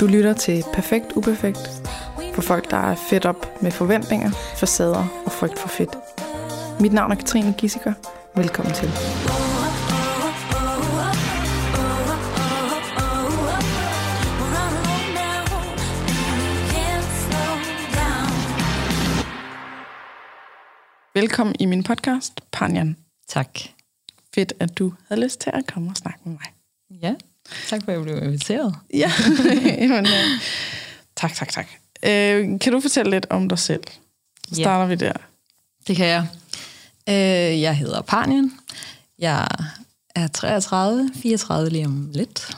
Du lytter til Perfekt Uperfekt for folk, der er fedt op med forventninger, facader og frygt for fedt. Mit navn er Katrine Gissiker. Velkommen til. Velkommen i min podcast, Panjan. Tak. Fedt, at du havde lyst til at komme og snakke med mig. Ja, tak for, at jeg blev inviteret. Ja, Jamen, øh, tak, tak, tak. Øh, kan du fortælle lidt om dig selv? Så Ja. starter vi der. Det kan jeg. Øh, jeg hedder Panien. Jeg er 33, 34 lige om lidt.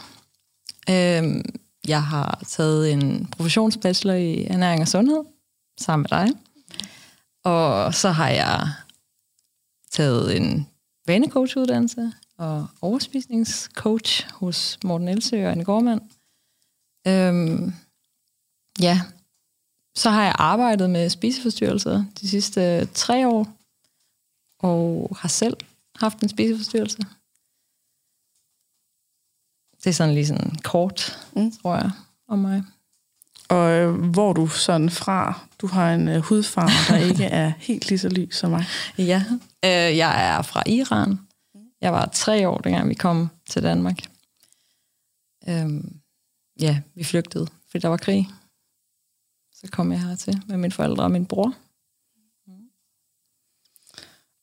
Øh, jeg har taget en professionsbachelor i ernæring og sundhed sammen med dig. Og så har jeg taget en vanecoachuddannelse og overspisningscoach hos Morten Elsø og Anne Gormand. Øhm, ja, så har jeg arbejdet med spiseforstyrrelser de sidste tre år, og har selv haft en spiseforstyrrelse. Det er sådan lige sådan kort, Mm. tror jeg, om mig. Og øh, hvor du sådan fra? Du har en øh, hudfarve, der ikke er helt lige så lys som mig. Ja, øh, jeg er fra Iran. Jeg var tre år, dengang vi kom til Danmark. Øhm, ja, vi flygtede, fordi der var krig. Så kom jeg hertil med mine forældre og min bror.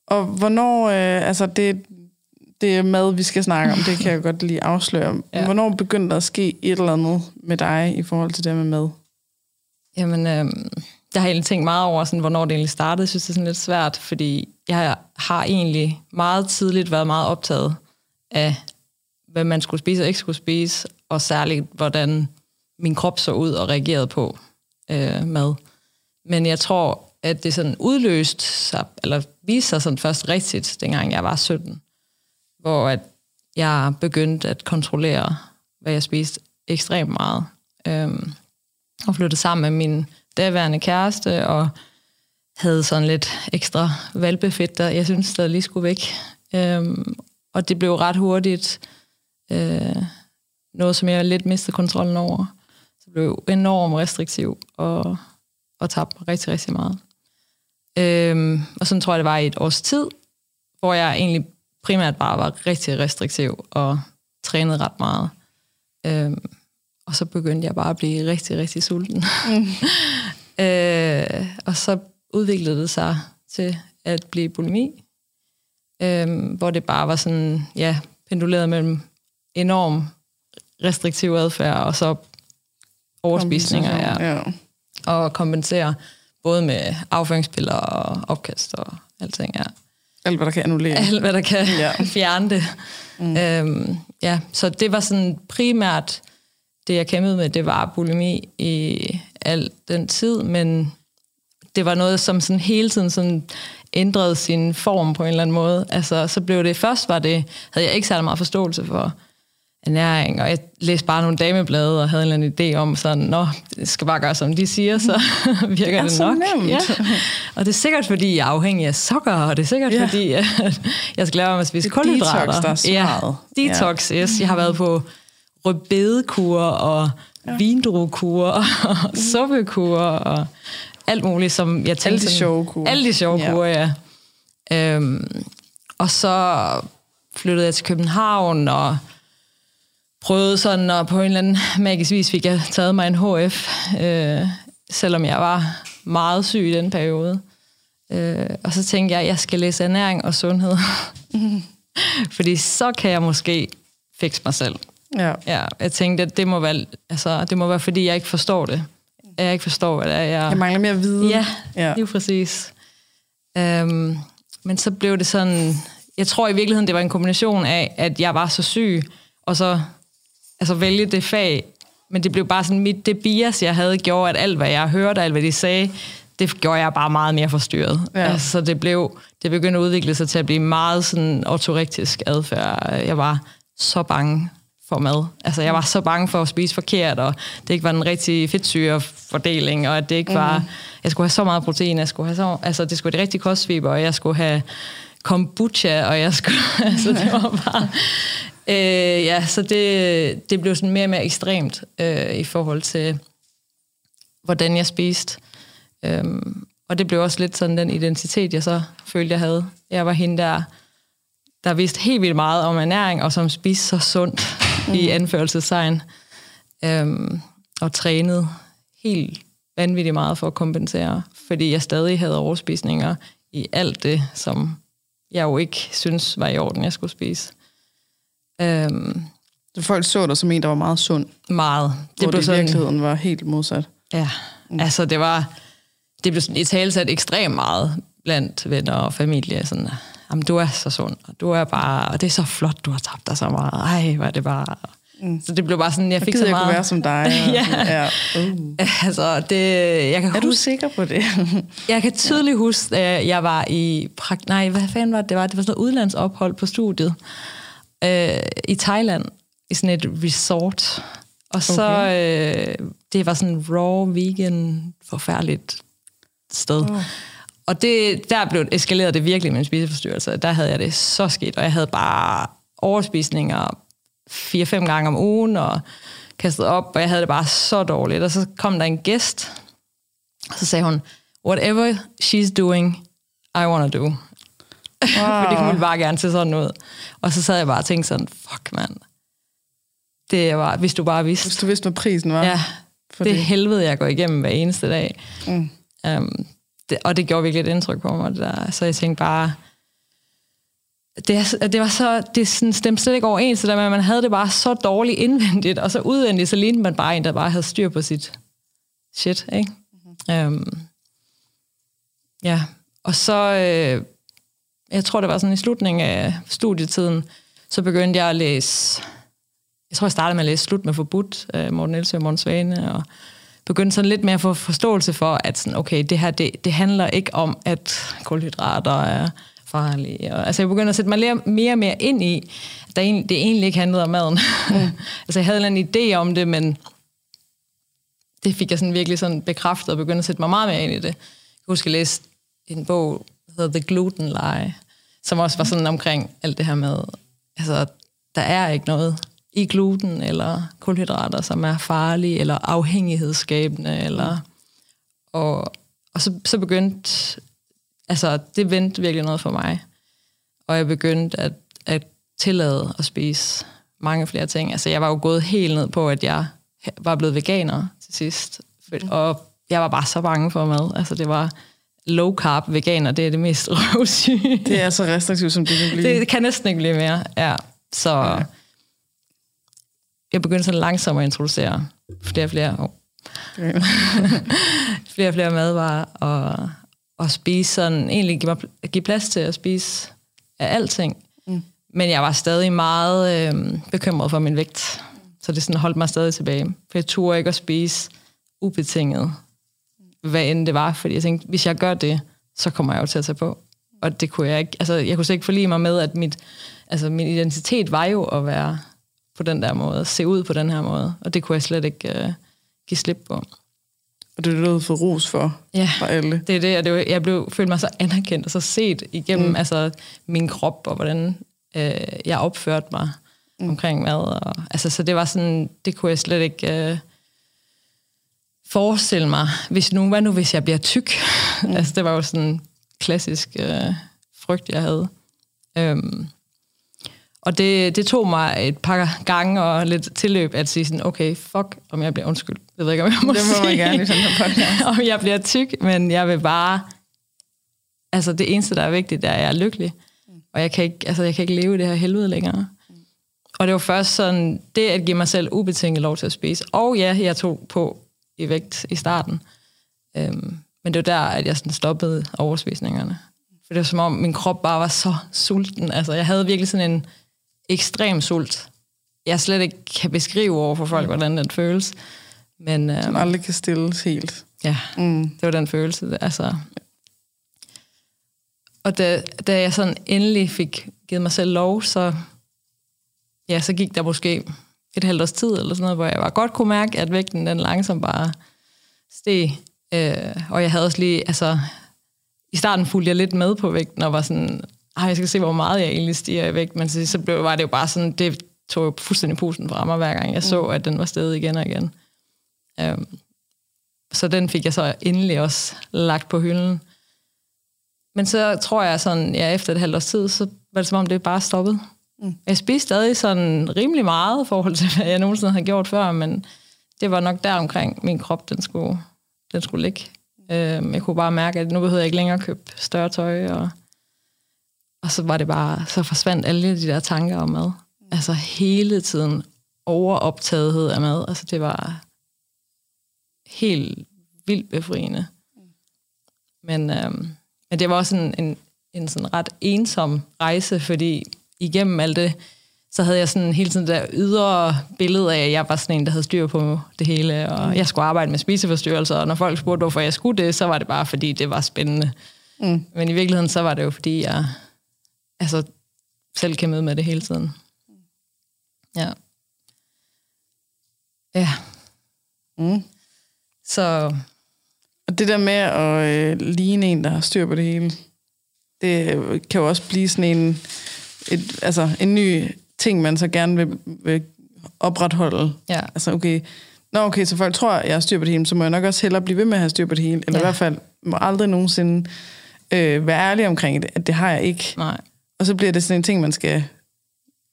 Og hvornår, øh, altså det, det er mad, vi skal snakke om, det kan jeg godt lige afsløre. Ja. Hvornår begyndte der at ske et eller andet med dig i forhold til det med mad? Jamen, øhm, jeg har egentlig tænkt meget over, sådan, hvornår det egentlig startede. Jeg synes, det er sådan lidt svært, fordi jeg har egentlig meget tidligt været meget optaget af, hvad man skulle spise og ikke skulle spise, og særligt, hvordan min krop så ud og reagerede på øh, mad. Men jeg tror, at det sådan udløst sig, eller viste sig sådan først rigtigt, dengang jeg var 17, hvor at jeg begyndte at kontrollere, hvad jeg spiste ekstremt meget. Øhm, og flyttede sammen med min daværende kæreste, og havde sådan lidt ekstra valbefedt, der jeg synes, der lige skulle væk. Øhm, og det blev ret hurtigt øh, noget, som jeg lidt mistede kontrollen over. Så blev enormt restriktiv og, og tabte rigtig, rigtig meget. Øhm, og sådan tror jeg, det var i et års tid, hvor jeg egentlig primært bare var rigtig restriktiv og trænede ret meget. Øhm, og så begyndte jeg bare at blive rigtig, rigtig sulten. Mm. øh, og så udviklede det sig til at blive bulimi, øh, hvor det bare var sådan, ja, penduleret mellem enorm restriktiv adfærd, og så overspisninger, ja, ja. og kompensere både med afføringspiller og opkast og alting, ja. Alt, hvad der kan annullere. Alt, hvad der kan ja. fjerne det. Mm. Øhm, ja, så det var sådan primært det, jeg kæmpede med, det var bulimi i al den tid, men det var noget, som sådan hele tiden sådan ændrede sin form på en eller anden måde. Altså, så blev det, først var det, havde jeg ikke særlig meget forståelse for ernæring, og jeg læste bare nogle dameblade og havde en eller anden idé om sådan, nå, det skal bare gøre, som de siger, så virker er det så nok. nemt. Ja. Og det er sikkert, fordi jeg er afhængig af sukker, og det er sikkert, Ja. fordi at jeg skal lære mig at spise Det er kulhydrater. detox, der er svaret. Ja, detox, ja. yes. Jeg har været på rødbedekur og ja. vindruekur og suppekur og alt muligt, som jeg tænkte... Alle de sjove kurer. Alle de sjove ja. kurer, ja. Øhm, og så flyttede jeg til København og prøvede sådan, og på en eller anden magisk vis fik jeg taget mig en HF, øh, selvom jeg var meget syg i den periode. Øh, og så tænkte jeg, at jeg skal læse ernæring og sundhed. Fordi så kan jeg måske fikse mig selv. ja. Ja, jeg tænkte, at det må være, altså, det må være fordi jeg ikke forstår det. Jeg ikke forstår, hvad det er, jeg... Jeg mangler mere viden. Ja, Ja. lige præcis. Øhm, men så blev det sådan... Jeg tror i virkeligheden, det var en kombination af, at jeg var så syg, og så altså, vælge det fag. Men det blev bare sådan, mit, det bias, jeg havde, gjorde, at alt, hvad jeg hørte, alt, hvad de sagde, det gjorde jeg bare meget mere forstyrret. Ja. Altså, så det blev, det begyndte at udvikle sig til at blive meget sådan autorektisk adfærd. Jeg var så bange for mad. Altså, jeg var så bange for at spise forkert, og det ikke var den rigtige fedtsyrefordeling, og at det ikke var... Jeg skulle have så meget protein, jeg skulle have så... Altså, det skulle være de rigtige kostfiber, og jeg skulle have kombucha, og jeg skulle... altså, det var bare Øh, ja, så det, det blev sådan mere og mere ekstremt øh, i forhold til, hvordan jeg spiste. Øhm, og det blev også lidt sådan den identitet, jeg så følte, jeg havde. Jeg var hende der, der vidste helt vildt meget om ernæring, og som spiste så sundt mm. i anførelsestegn. Øhm, og trænede helt vanvittigt meget for at kompensere, fordi jeg stadig havde overspisninger i alt det, som jeg jo ikke synes var i orden, jeg skulle spise. Øhm, så folk så dig som en, der var meget sund? Meget. Det hvor blev det i virkeligheden var helt modsat? Ja, mm. altså det var... Det blev sådan i talsat ekstremt meget blandt venner og familie. Sådan, jamen, du er så sund, og du er bare... Og det er så flot, du har tabt dig så meget. Ej, hvor er det bare... Mm. Så det blev bare sådan, jeg fik så meget... Jeg kunne være som dig. ja. ja. Uh. Altså, det, jeg kan er du sikker på det? jeg kan tydeligt ja. huske, at jeg var i... Nej, hvad fanden var det? Det var, det var sådan noget udlandsophold på studiet øh, i Thailand, i sådan et resort. Og så, okay. øh, det var sådan raw, vegan, forfærdeligt sted. Oh. Og det, der blev eskaleret det virkelig med en spiseforstyrrelse. Der havde jeg det så skidt, og jeg havde bare overspisninger fire-fem gange om ugen, og kastet op, og jeg havde det bare så dårligt. Og så kom der en gæst, og så sagde hun, whatever she's doing, I want to do. Wow. Fordi hun ville bare gerne se sådan ud. Og så sad jeg bare og tænkte sådan, fuck mand. Det var, hvis du bare vidste. Hvis du vidste, hvad prisen var. Ja, for det, det helvede, jeg går igennem hver eneste dag. Mm. Um, det, og det gjorde virkelig et indtryk på mig. Der. Så jeg tænkte bare, det, det var så, det sådan, stemte slet ikke overens, det der med, at man havde det bare så dårligt indvendigt, og så udvendigt, så lignede man bare en, der bare havde styr på sit shit, ikke? Mm-hmm. Um, ja, og så, øh, jeg tror, det var sådan i slutningen af studietiden, så begyndte jeg at læse, jeg tror, jeg startede med at læse Slut med forbudt, af Morten Elsø og Morten Svane, og begyndte sådan lidt mere at få forståelse for, at sådan, okay, det her, det, det handler ikke om, at kulhydrater er farlige. Og, altså jeg begyndte at sætte mig mere, mere og mere ind i, at der egentlig, det egentlig ikke handlede om maden. Mm. altså jeg havde en idé om det, men det fik jeg sådan virkelig sådan bekræftet og begyndte at sætte mig meget mere ind i det. Jeg husker, at jeg læste en bog, der hedder The Gluten Lie, som også var sådan omkring alt det her med, altså der er ikke noget i gluten eller kulhydrater, som er farlige eller afhængighedsskabende. Eller, og og så, så begyndte, altså det vendte virkelig noget for mig. Og jeg begyndte at, at tillade at spise mange flere ting. Altså jeg var jo gået helt ned på, at jeg var blevet veganer til sidst. Og jeg var bare så bange for mad. Altså det var low carb veganer, det er det mest røvsyge. Det er så restriktivt, som det kan blive. Det, kan næsten ikke blive mere, ja. Så, ja jeg begyndte sådan langsomt at introducere flere og flere, oh, flere og flere madvarer, og, og spise sådan, egentlig give, mig, give plads til at spise af alting. Mm. Men jeg var stadig meget øh, bekymret for min vægt, så det sådan holdt mig stadig tilbage. For jeg turde ikke at spise ubetinget, hvad end det var, fordi jeg tænkte, hvis jeg gør det, så kommer jeg jo til at tage på. Og det kunne jeg ikke, altså jeg kunne slet ikke forlige mig med, at mit, altså min identitet var jo at være på den der måde, se ud på den her måde. Og det kunne jeg slet ikke uh, give slip på. Og det er det, du for ros for, ja, for alle. det er det, og det var, jeg blev, følte mig så anerkendt og så set igennem mm. altså, min krop, og hvordan uh, jeg opførte mig mm. omkring mad. Og, altså, så det var sådan, det kunne jeg slet ikke uh, forestille mig. Hvis nu, hvad nu, hvis jeg bliver tyk? Mm. altså, det var jo sådan en klassisk uh, frygt, jeg havde. Um, og det, det tog mig et par gange og lidt tilløb at sige sådan, okay, fuck, om jeg bliver undskyld. Jeg ved ikke, om jeg må Det må man gerne i sådan her podcast. om jeg bliver tyk, men jeg vil bare... Altså, det eneste, der er vigtigt, er, at jeg er lykkelig. Og jeg kan ikke, altså, jeg kan ikke leve i det her helvede længere. Og det var først sådan, det at give mig selv ubetinget lov til at spise. Og ja, jeg tog på i vægt i starten. Øhm, men det var der, at jeg sådan stoppede overspisningerne. For det var som om, min krop bare var så sulten. Altså, jeg havde virkelig sådan en ekstrem sult. Jeg slet ikke kan beskrive over for folk, hvordan den føles. Men, Som øhm, aldrig kan stilles helt. Ja, mm. det var den følelse. Altså. Og da, da jeg sådan endelig fik givet mig selv lov, så, ja, så gik der måske et halvt års tid, eller sådan noget, hvor jeg var godt kunne mærke, at vægten den langsomt bare steg. Øh, og jeg havde også lige, altså, i starten fulgte jeg lidt med på vægten, og var sådan, jeg skal se, hvor meget jeg egentlig stiger i vægt, men så, så blev, var det jo bare sådan, det, tog jeg fuldstændig pusen fra mig, hver gang jeg så, at den var stedet igen og igen. Øhm, så den fik jeg så endelig også lagt på hylden. Men så tror jeg sådan, ja, efter et halvt års tid, så var det som om, det bare stoppede. Mm. Jeg spiste stadig sådan rimelig meget i forhold til, hvad jeg nogensinde har gjort før, men det var nok der omkring min krop, den skulle, den skulle ligge. Øhm, jeg kunne bare mærke, at nu behøvede jeg ikke længere købe større tøj, og, og så var det bare, så forsvandt alle de der tanker om mad. Altså hele tiden overoptagethed af mad. Altså det var helt vildt befriende. Men, øhm, men det var også en, en, en sådan ret ensom rejse, fordi igennem alt det, så havde jeg sådan hele tiden der ydre billede af, at jeg var sådan en, der havde styr på det hele, og mm. jeg skulle arbejde med spiseforstyrrelser, og når folk spurgte, hvorfor jeg skulle det, så var det bare, fordi det var spændende. Mm. Men i virkeligheden, så var det jo, fordi jeg altså, selv kæmpede med det hele tiden. Ja. Ja. Mm. Så... Og det der med at øh, ligne en, der har styr på det hele, det kan jo også blive sådan en, et, altså en ny ting, man så gerne vil, vil opretholde. Ja. Altså okay, Nå okay, så folk tror, jeg har styr på det hele, så må jeg nok også hellere blive ved med at have styr på det hele. Eller ja. i hvert fald må aldrig nogensinde øh, være ærlig omkring det, at det har jeg ikke. Nej. Og så bliver det sådan en ting, man skal,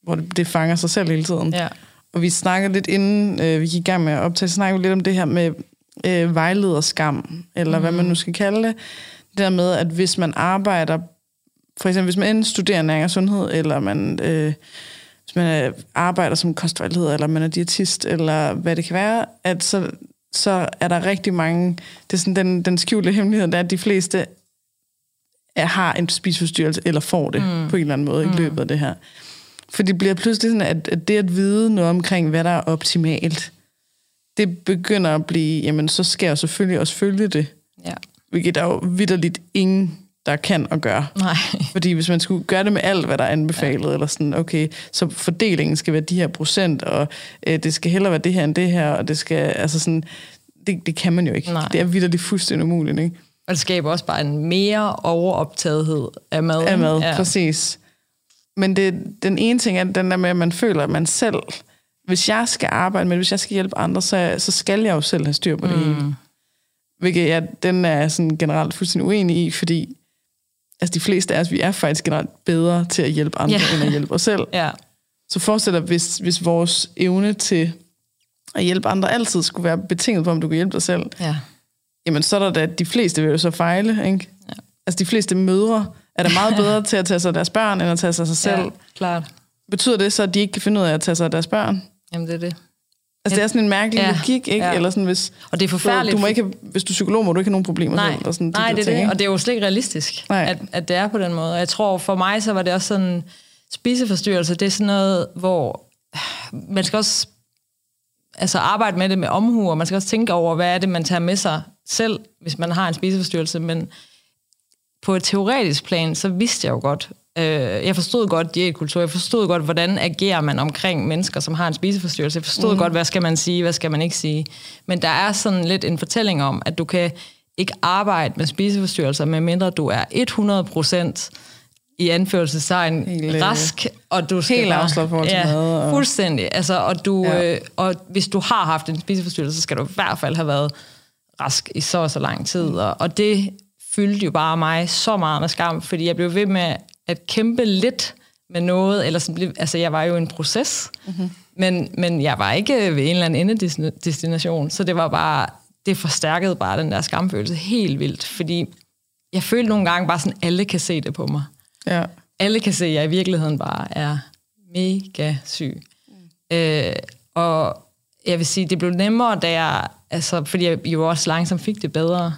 hvor det, det fanger sig selv hele tiden. Ja. Og vi snakkede lidt inden øh, vi gik i gang med at optage, så snakkede vi lidt om det her med øh, vejlederskam, eller mm. hvad man nu skal kalde det. Det der med, at hvis man arbejder, for eksempel hvis man enten studerer næring og sundhed, eller man, øh, hvis man arbejder som kostvejleder, eller man er diætist, eller hvad det kan være, at så, så er der rigtig mange, det er sådan den, den skjulte hemmelighed, der er, at de fleste har en spiseforstyrrelse, eller får det mm. på en eller anden måde mm. i løbet af det her. For det bliver pludselig sådan, at, at det at vide noget omkring, hvad der er optimalt, det begynder at blive, jamen så skal jeg selvfølgelig også følge det. Ja. Hvilket der er jo vidderligt ingen, der kan og gøre. Nej. Fordi hvis man skulle gøre det med alt, hvad der er anbefalet, ja. eller sådan, okay, så fordelingen skal være de her procent, og øh, det skal hellere være det her end det her, og det skal, altså sådan, det, det kan man jo ikke. Nej. Det er vidderligt fuldstændig umuligt, ikke? Og det skaber også bare en mere overoptagethed af mad. Af mad, ja. præcis. Men det, den ene ting er den der med, at man føler, at man selv, hvis jeg skal arbejde med hvis jeg skal hjælpe andre, så, så skal jeg jo selv have styr på det mm. hele. Hvilket jeg, den er sådan generelt fuldstændig uenig i, fordi altså de fleste af os, vi er faktisk generelt bedre til at hjælpe andre, yeah. end at hjælpe os selv. ja. Så forestil dig, hvis, hvis vores evne til at hjælpe andre altid skulle være betinget på, om du kan hjælpe dig selv, ja. Jamen så er der da, de fleste vil jo så fejle, ikke? Ja. Altså de fleste mødre er da meget bedre til at tage sig af deres børn, end at tage sig af sig selv. Ja, klart. Betyder det så, at de ikke kan finde ud af at tage sig af deres børn? Jamen, det er det. Altså, det er sådan en mærkelig ja, logik, ikke? Ja. Eller sådan, hvis, og det er forfærdeligt. Du, du må ikke have, hvis du er psykolog, må du ikke have nogen problemer nej. Eller sådan, nej, de det er ting, det. Ikke? Og det er jo slet ikke realistisk, at, at det er på den måde. Og jeg tror, for mig så var det også sådan, spiseforstyrrelse, det er sådan noget, hvor man skal også altså arbejde med det med omhu, og man skal også tænke over, hvad er det, man tager med sig selv, hvis man har en spiseforstyrrelse. Men på et teoretisk plan, så vidste jeg jo godt, øh, jeg forstod godt diætkultur, jeg forstod godt, hvordan agerer man omkring mennesker, som har en spiseforstyrrelse. Jeg forstod mm. godt, hvad skal man sige, hvad skal man ikke sige. Men der er sådan lidt en fortælling om, at du kan ikke arbejde med spiseforstyrrelser, medmindre du er 100 procent i anførselstegn Helt, rask, og du skal helt bare, afslappet forhold til ja, mad, og- fuldstændig. Altså, og, du, Ja. øh, og hvis du har haft en spiseforstyrrelse, så skal du i hvert fald have været rask i så og så lang tid. Og, og det fyldte jo bare mig så meget med skam, fordi jeg blev ved med at kæmpe lidt med noget, eller sådan, altså jeg var jo i en proces, mm-hmm. men, men jeg var ikke ved en eller anden endedestination, så det var bare, det forstærkede bare den der skamfølelse helt vildt, fordi jeg følte nogle gange bare sådan, alle kan se det på mig Ja. alle kan se, at jeg i virkeligheden bare er mega syg. Mm. Øh, og jeg vil sige, det blev nemmere, da jeg, altså, fordi jeg jo også langsomt fik det bedre.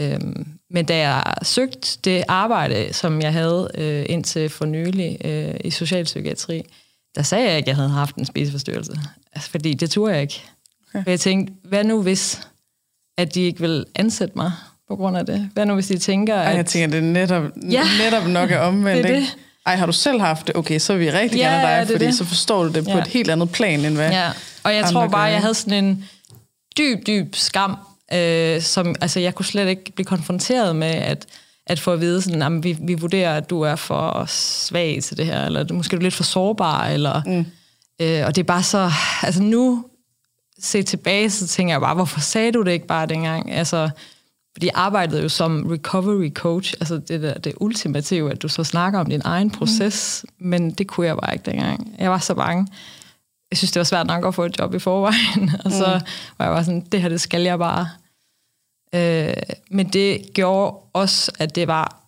Øhm, men da jeg søgte det arbejde, som jeg havde øh, indtil for nylig øh, i socialpsykiatri, der sagde jeg ikke, at jeg havde haft en spiseforstyrrelse. Altså, fordi det turde jeg ikke. Okay. For jeg tænkte, hvad nu hvis, at de ikke vil ansætte mig på grund af det? Hvad nu hvis de tænker, Ej, at... jeg tænker, det er netop, Ja. netop nok er omvendt. Det er ikke? det. Ej, har du selv haft det? Okay, så vil vi rigtig Ja, gerne ja, dig, det er fordi det. så forstår du det på Ja. et helt andet plan, end hvad Ja, og jeg tror bare, gør, jeg ikke? havde sådan en dyb, dyb skam, øh, som, altså jeg kunne slet ikke blive konfronteret med, at, at få at vide, sådan, at vi, vi vurderer, at du er for svag til det her, eller du- måske er du lidt for sårbar, eller... Mm. Øh, og det er bare så... Altså nu, se tilbage, så tænker jeg bare, hvorfor sagde du det ikke bare dengang? Altså, fordi jeg arbejdede jo som recovery coach, altså det der, det ultimative, at du så snakker om din egen proces, mm. men det kunne jeg bare ikke dengang. Jeg var så bange. Jeg synes, det var svært nok at få et job i forvejen, og så mm. var jeg bare sådan, det her, det skal jeg bare. Øh, men det gjorde også, at det var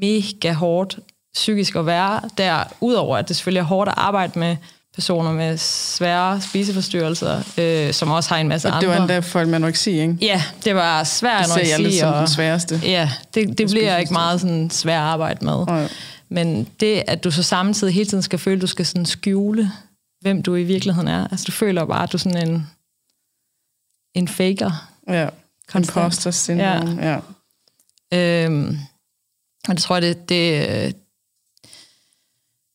mega hårdt psykisk at være der, udover at det selvfølgelig er hårdt at arbejde med personer med svære spiseforstyrrelser, øh, som også har en masse og det andre. var endda for anoreksi, ikke? Ja, det var svært Det ser jeg lidt anoreksi. som og- den sværeste. Ja, det, det bliver ikke meget sådan svært at arbejde med. Nej. Men det, at du så samtidig hele tiden skal føle, at du skal sådan skjule, hvem du i virkeligheden er. Altså du føler bare, at du er sådan en, en faker. Ja. Imposter syndrom, ja. ja. Øhm, og det tror jeg, det, det,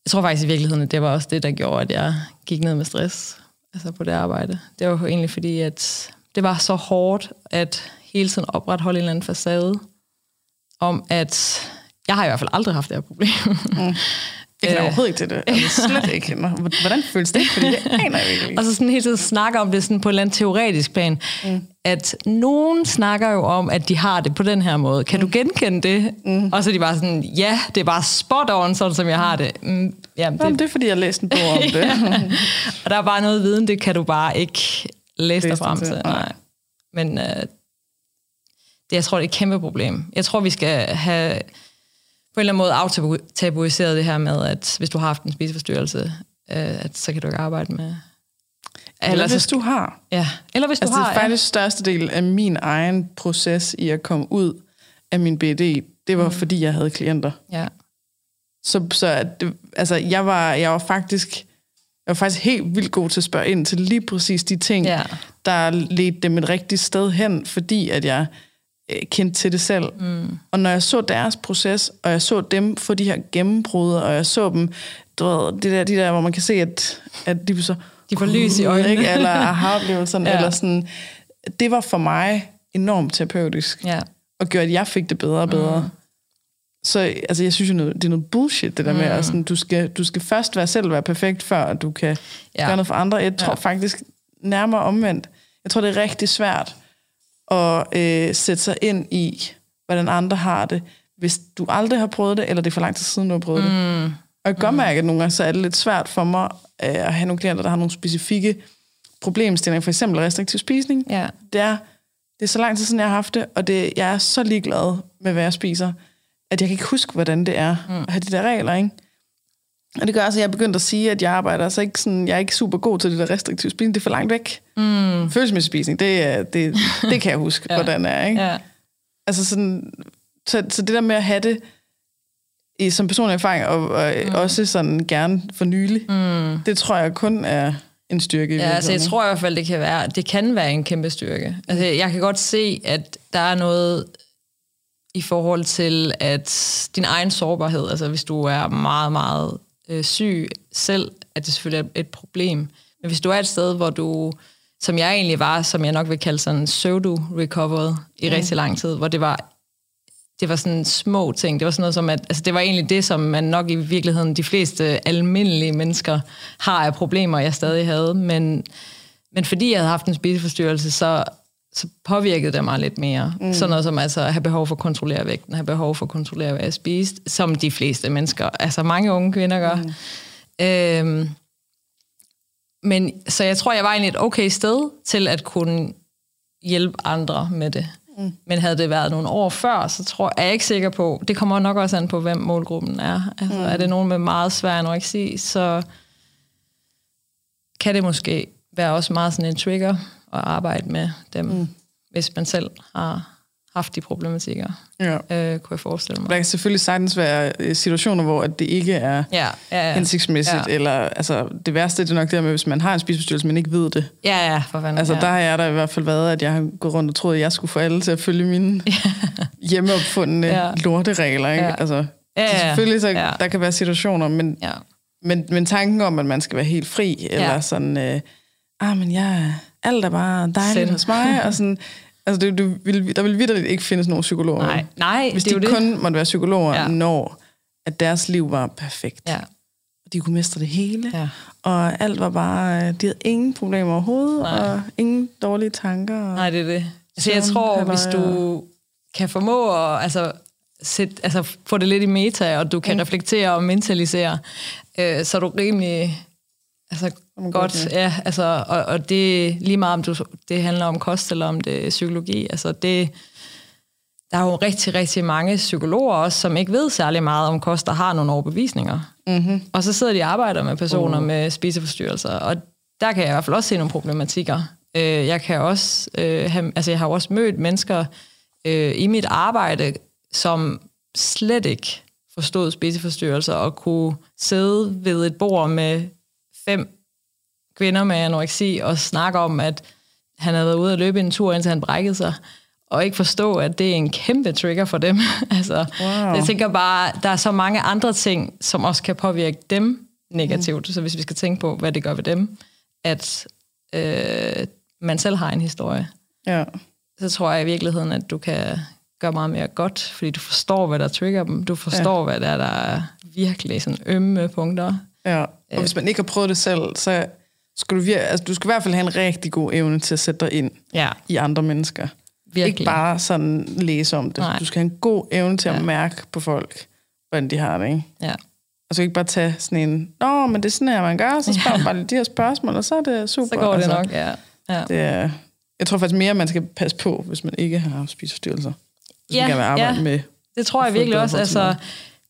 jeg tror faktisk i virkeligheden, at det var også det, der gjorde, at jeg gik ned med stress altså på det arbejde. Det var jo egentlig fordi, at det var så hårdt, at hele tiden opretholde en eller anden facade om, at jeg har i hvert fald aldrig haft det her problem. Mm. Jeg kan Øh. overhovedet ikke til det. Altså, slet ikke. Hvordan føles det? Fordi jeg aner virkelig ikke. Og så sådan hele tiden snakker om det sådan på et eller andet teoretisk plan. Mm. At nogen snakker jo om, at de har det på den her måde. Kan mm. du genkende det? Mm. Og så er de bare sådan, ja, det er bare spot on, sådan som jeg har det. Mm, jamen, Nå, men det det er, fordi jeg har læst en bog om det. og der er bare noget viden, det kan du bare ikke læse dig frem til. nej. Men øh, det, jeg tror, det er et kæmpe problem. Jeg tror, vi skal have på en eller anden måde aftabuiseret det her med, at hvis du har haft en spiseforstyrrelse, øh, at så kan du ikke arbejde med... Eller hvis du har. Ja, eller hvis du Altså, har... det er faktisk største del af min egen proces i at komme ud af min BD. Det var, mm. fordi jeg havde klienter. ja. ja. Så, så at det, altså, jeg, var, jeg var faktisk jeg var faktisk helt vildt god til at spørge ind til lige præcis de ting, Ja. der ledte dem et rigtigt sted hen, fordi at jeg øh, kendte til det selv. Mm. Og når jeg så deres proces, og jeg så dem få de her gennembrud, og jeg så dem, du ved, de der, de der hvor man kan se, at, at de så... De får lys i øjnene. Ikke? Eller aha-oplevelsen, Ja. eller sådan. Det var for mig enormt terapeutisk ja. og gjorde, at jeg fik det bedre og bedre. Mm. Så altså, jeg synes jo, noget- det er noget bullshit, det der mm. med, at sådan, du, skal, du skal først være selv være perfekt, før du kan Ja. gøre noget for andre. Jeg tror ja. faktisk nærmere omvendt. Jeg tror, det er rigtig svært at øh, sætte sig ind i, hvordan andre har det, hvis du aldrig har prøvet det, eller det er for lang tid siden, du har prøvet mm. det. Og jeg kan godt mærke, at nogle gange så er det lidt svært for mig øh, at have nogle klienter, der har nogle specifikke problemstillinger, for eksempel restriktiv spisning ja. det er, det er så lang tid siden, jeg har haft det, og det, jeg er så ligeglad med, hvad jeg spiser, at jeg kan ikke huske, hvordan det er mm. at have de der regler, ikke? Og det gør altså, at jeg er begyndt at sige, at jeg arbejder altså ikke sådan, jeg er ikke super god til det der restriktive spisning, det er for langt væk. Mm. Følelsesmæssig spisning, det, er- det, det kan jeg huske, ja. hvordan det er, ikke? ja. Altså sådan, så, så det der med at have det i, som personlig erfaring, og, og mm. også sådan gerne for nylig, mm. det tror jeg kun er en styrke. i Ja, altså jeg tror i hvert fald, det kan være, det kan være en kæmpe styrke. Altså jeg kan godt se, at der er noget i forhold til, at din egen sårbarhed, altså hvis du er meget, meget øh, syg selv, at det selvfølgelig er et problem. Men hvis du er et sted, hvor du, som jeg egentlig var, som jeg nok vil kalde sådan pseudo-recovered i mm. rigtig lang tid, hvor det var det var sådan små ting. Det var sådan noget som, at altså det var egentlig det, som man nok i virkeligheden, de fleste almindelige mennesker har af problemer, jeg stadig havde. Men, men fordi jeg havde haft en spiseforstyrrelse, så, så påvirkede det mig lidt mere. Mm. Sådan noget som altså, at have behov for at kontrollere vægten, have behov for at kontrollere, hvad jeg spiste, som de fleste mennesker, altså mange unge kvinder gør. Mm. Øhm, men så jeg tror, jeg var egentlig et okay sted til at kunne hjælpe andre med det. Mm. Men havde det været nogle år før, så tror jeg, er jeg ikke sikker på, det kommer nok også an på, hvem målgruppen er. Altså, mm. Er det nogen med meget svær anoreksi, så kan det måske være også meget sådan en trigger at arbejde med dem, mm. hvis man selv har haft de problematikker, Ja. øh, kunne jeg forestille mig. Der kan selvfølgelig sagtens være øh, situationer, hvor at det ikke er Ja, ja, ja. hensigtsmæssigt, Ja. eller altså, det værste det er nok det med, hvis man har en spiseforstyrrelse, men ikke ved det. Ja, ja, for fanden. Altså, ja. der har jeg da i hvert fald været, at jeg har gået rundt og troet, at jeg skulle få alle til at følge mine hjemmeopfundne Ja. ja. lorteregler. Ikke? Ja. Altså, Ja, så ja, selvfølgelig, så ja. der kan være situationer, men, Ja. men, men tanken om, at man skal være helt fri, eller Ja. sådan, øh, ah, men jeg, alt er bare dejligt Send. hos mig, og sådan, altså, det, du vil, der vil vidderligt ikke findes nogen psykologer. Nej, nej, Hvis det er de jo det. kun måtte være psykologer, Ja. når at deres liv var perfekt. Ja. og de kunne mestre det hele. Ja. Og alt var bare, øh, de havde ingen problemer overhovedet, Nej. og ingen dårlige tanker. Og, Nej, det er det. Altså, jeg tror, hvis du kan formå at altså, sæt, altså, få det lidt i meta, og du kan mm. reflektere og mentalisere, øh, så er du rimelig altså, man godt. godt. Ja, altså, og, og det lige meget, om du, det handler om kost eller om det psykologi. Altså, det, der er jo rigtig, rigtig mange psykologer også, som ikke ved særlig meget om kost, der har nogle overbevisninger. mm-hmm. Og så sidder de og arbejder med personer uh. med spiseforstyrrelser, og der kan jeg i hvert fald også se nogle problematikker. Øh, jeg kan også, øh, have, altså jeg har også mødt mennesker øh, i mit arbejde, som slet ikke forstod spiseforstyrrelser og kunne sidde ved et bord med fem kvinder med anoreksi og snakke om, at han havde været ude at løbe en tur, indtil han brækkede sig, og ikke forstå, at det er en kæmpe trigger for dem. altså, Wow. Jeg tænker bare, der er så mange andre ting, som også kan påvirke dem negativt, mm. så hvis vi skal tænke på, hvad det gør ved dem, at øh, man selv har en historie, Ja. så tror jeg i virkeligheden, at du kan gøre meget mere godt, fordi du forstår, hvad der trigger dem. Du forstår, ja. hvad der er, der er virkelig sådan ømme punkter. ja. Og hvis man ikke har prøvet det selv, så skal du, vir- altså, du skal i hvert fald have en rigtig god evne til at sætte dig ind Ja, i andre mennesker. virkelig. Ikke bare sådan læse om det. Nej. Du skal have en god evne til at Ja. mærke på folk, hvordan de har det, ikke? Ja. Altså ikke bare tage sådan en, Nå, men det er sådan her, man gør, så spørger man bare de her spørgsmål, og så er det super. Så går det altså, nok, ja. ja. Det er, jeg tror faktisk mere, man skal passe på, hvis man ikke har spiseforstyrrelser. Hvis Ja, man gerne vil arbejde ja. med. Det tror jeg at virkelig også. Altså,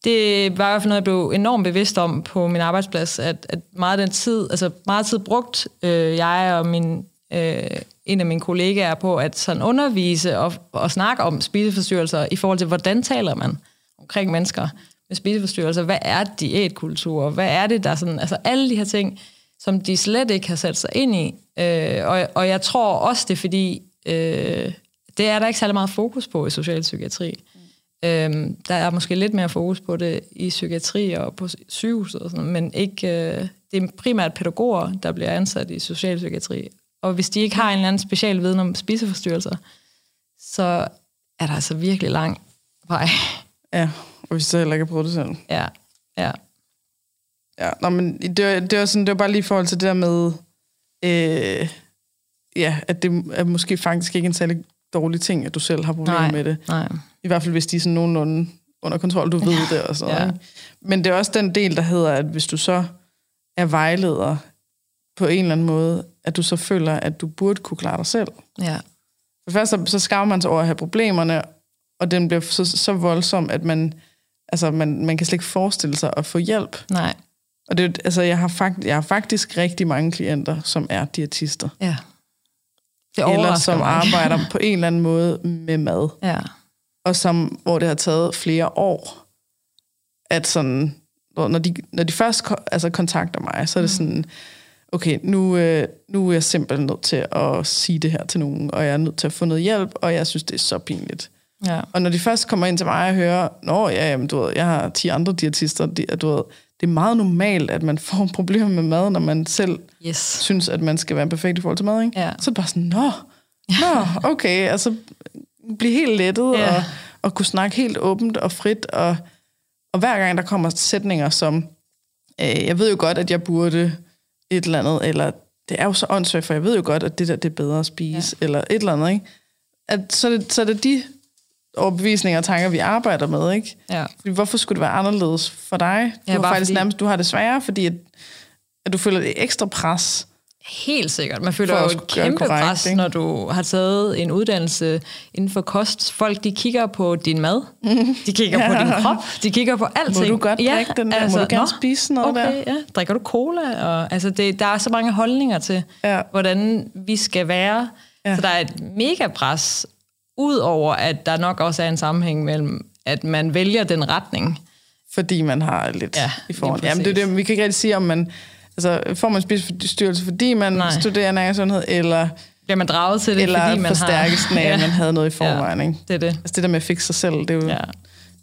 det var i hvert fald noget, jeg blev enormt bevidst om på min arbejdsplads, at, at meget af den tid, altså meget tid brugt øh, jeg og min, øh, en af mine kollegaer på at sådan undervise og, og snakke om spiseforstyrrelser i forhold til, hvordan taler man omkring mennesker med spiseforstyrrelser. Hvad er diætkultur? Hvad er det, der sådan... Altså alle de her ting, som de slet ikke har sat sig ind i. Øh, og, og jeg tror også, det er fordi, øh, det er der ikke særlig meget fokus på i socialpsykiatri. Øhm, der er måske lidt mere fokus på det i psykiatri og på sygehuset, og sådan, men ikke, øh, det er primært pædagoger, der bliver ansat i socialpsykiatri. Og hvis de ikke har en eller anden special viden om spiseforstyrrelser, så er der altså virkelig lang vej. Ja, og hvis så heller ikke har prøvet det selv. ja, ja, Ja, nå, men det var, det var, sådan, det var bare lige i forhold til det der med, øh, ja, at det er måske faktisk ikke en særlig dårlig ting, at du selv har problemer Nej. med det. nej. I hvert fald, hvis de er sådan nogenlunde under kontrol, du ved det og sådan Ja. noget. Men det er også den del, der hedder, at hvis du så er vejleder på en eller anden måde, at du så føler, at du burde kunne klare dig selv. Ja, For først så, så skammer man sig over at have problemerne, og den bliver så, så voldsom, at man, altså man, man kan slet ikke forestille sig at få hjælp. nej. Og det, altså, jeg, har fakt, jeg har faktisk rigtig mange klienter, som er diætister. Ja. Det Eller som mig. arbejder på en eller anden måde med mad. Ja, Og som, hvor det har taget flere år, at sådan, når de, når de først altså, kontakter mig, så er det Mm. sådan, okay, nu, øh, nu er jeg simpelthen nødt til at sige det her til nogen, og jeg er nødt til at få noget hjælp, og jeg synes, det er så pinligt. ja, Og når de først kommer ind til mig og hører, nå ja, jamen, du ved, jeg har 10 andre diætister, de, du ved, det er meget normalt, at man får problemer med mad, når man selv yes. synes, at man skal være perfekt i forhold til mad, ikke? Ja. Så er det bare sådan, nå, nå, okay, altså blive helt lettet Ja. og, og kunne snakke helt åbent og frit, og, og hver gang der kommer sætninger som, øh, jeg ved jo godt, at jeg burde et eller andet, eller det er jo så åndssvagt, for jeg ved jo godt, at det der, det er bedre at spise, ja. eller et eller andet, ikke? At, så, er det, så er det de overbevisninger og tanker, vi arbejder med, ikke? Ja. Fordi hvorfor skulle det være anderledes for dig? Du Ja, har faktisk fordi- nærmest, du har det sværere, fordi at, at du føler et ekstra pres. Helt sikkert. Man føler jo et det kæmpe korrekt, pres, ikke? når du har taget en uddannelse inden for kost. Folk, de kigger på din mad. De kigger ja. på din krop. De kigger på alting. Må du godt drikke den der? Må du gerne nå, spise noget okay, der? Ja. Drikker du cola? Og, altså det, der er så mange holdninger til, Ja. hvordan vi skal være. Ja. Ja. Så der er et mega pres, ud over at der nok også er en sammenhæng mellem, at man vælger den retning. Fordi man har lidt Ja, i forhold. lige Jamen, det er det, vi kan ikke rigtig sige, om man... Altså, får man spiseforstyrrelse, fordi man Nej. Studerer næringssundhed, eller, Bliver man draget til det, eller fordi man forstærkes har... af, at man havde noget i forvejen. Ja, Ikke? det er det. Altså det der med at fikse sig selv, det er jo Ja. ja.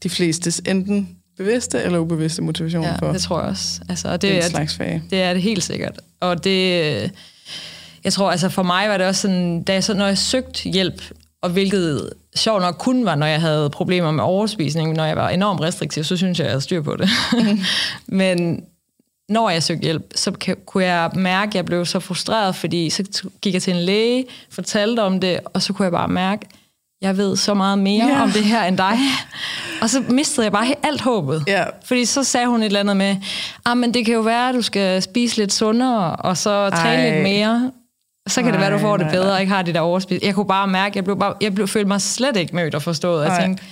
de flestes enten bevidste eller ubevidste motivation Ja, for det tror jeg også. Altså, og det, den er, slags fag. Det er det helt sikkert. Og det, øh, jeg tror, altså for mig var det også sådan, da jeg så, når jeg søgte hjælp, og hvilket sjovt nok kun var, når jeg havde problemer med overspisning, når jeg var enormt restriktiv, så synes jeg, jeg havde styr på det. Men når jeg søgte hjælp, så kunne jeg mærke, at jeg blev så frustreret, fordi så gik jeg til en læge, fortalte om det, og så kunne jeg bare mærke, jeg ved så meget mere yeah. om det her end dig. Og så mistede jeg bare alt håbet. Ja. Fordi så sagde hun et eller andet med, ah, men det kan jo være, at du skal spise lidt sundere, og så træne Ej. lidt mere. Så kan det være, du Nej, får det nej, bedre, nej. og ikke har det der overspis. Jeg kunne bare mærke, jeg blev, bare, jeg blev, følte mig slet ikke mødt og forstået. Jeg Nej. tænkte,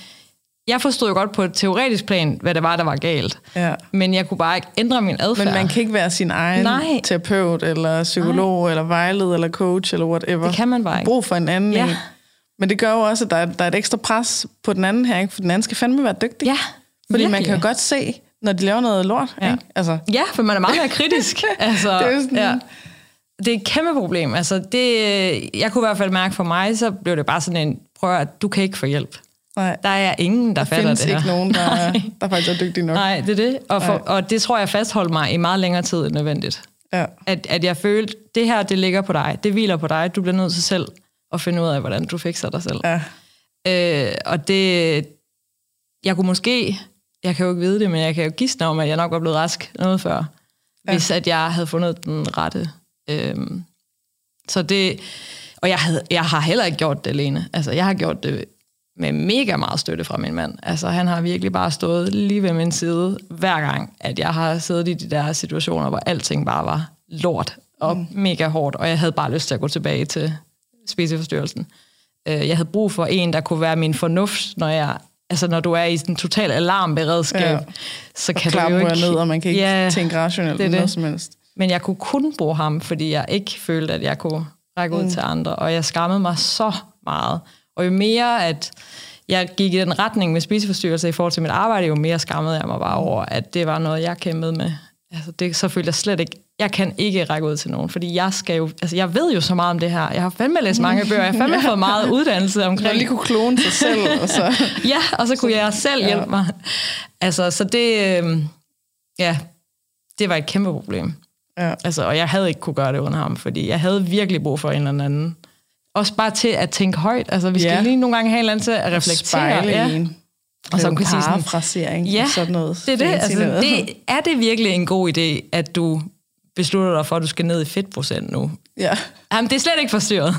jeg forstod jo godt på et teoretisk plan, hvad det var, der var galt. Ja. Men jeg kunne bare ikke ændre min adfærd. Men man kan ikke være sin egen Nej. terapeut, eller psykolog, Nej. eller vejleder, eller coach, eller whatever. Det kan man bare ikke. Brug for en anden Ja. en. Men det gør jo også, at der er, der er et ekstra pres på den anden her, ikke? for den anden skal fandme være dygtig. Ja, Fordi man virkelig. kan jo godt se, når de laver noget lort. Ja. Ikke? Altså, Ja, for man er meget mere kritisk. altså, Det er sådan- ja. Det er et kæmpe problem. Altså, det, jeg kunne i hvert fald mærke for mig, så blev det bare sådan en, prøv at du kan ikke få hjælp. nej, Der er ingen, der, der fatter findes det her. ikke nogen, der, Nej. der faktisk er dygtig nok. Nej, det er det. Og, for, Nej. og det tror jeg fastholdt mig i meget længere tid end nødvendigt. Ja. At, at jeg følte, det her, det ligger på dig. Det hviler på dig. Du bliver nødt til selv at finde ud af, hvordan du fikser dig selv. Ja. Øh, og det... Jeg kunne måske... Jeg kan jo ikke vide det, men jeg kan jo gisne om, at jeg nok var blevet rask noget før. Ja. Hvis at jeg havde fundet den rette. Øhm, så det... Og jeg, havde, jeg har heller ikke gjort det alene. Altså, jeg har gjort det med mega meget støtte fra min mand. Altså, han har virkelig bare stået lige ved min side, hver gang, at jeg har siddet i de der situationer, hvor alting bare var lort og mm. mega hårdt, og jeg havde bare lyst til at gå tilbage til spiseforstyrrelsen. Øh, Jeg havde brug for en, der kunne være min fornuft, når jeg altså når du er i sådan total alarmberedskab, Ja. så kan Klar du jo ikke... ned, og man kan ikke Ja, tænke rationelt det eller noget det. som helst. Men jeg kunne kun bruge ham, fordi jeg ikke følte, at jeg kunne række ud mm. til andre. Og jeg skammede mig så meget. Og jo mere, at jeg gik i den retning med spiseforstyrrelser i forhold til mit arbejde, jo mere skammede jeg mig bare over, at det var noget, jeg kæmpede med. Altså det, så følte jeg slet ikke, jeg kan ikke række ud til nogen, fordi jeg skal jo, altså jeg ved jo så meget om det her. Jeg har fandme læst mange bøger, jeg har fandme fået meget uddannelse omkring lige kunne klone sig selv, og så... ja, og så kunne jeg selv hjælpe mig. Altså, så det, øh, ja, det var et kæmpe problem. Ja. Altså, og jeg havde ikke kunne gøre det uden ham, fordi jeg havde virkelig brug for en eller anden. Også bare til at tænke højt. Altså, vi skal Ja. lige nogle gange have en eller anden til at reflektere. Spejle ja. ja. en. Og så kunne sige sådan, parafrasering. Ja, og sådan noget. det er det. Altså, det. Er det virkelig en god idé, at du beslutter dig for, at du skal ned i fedtprocent nu? Ja. Jamen, det er slet ikke forstyrret.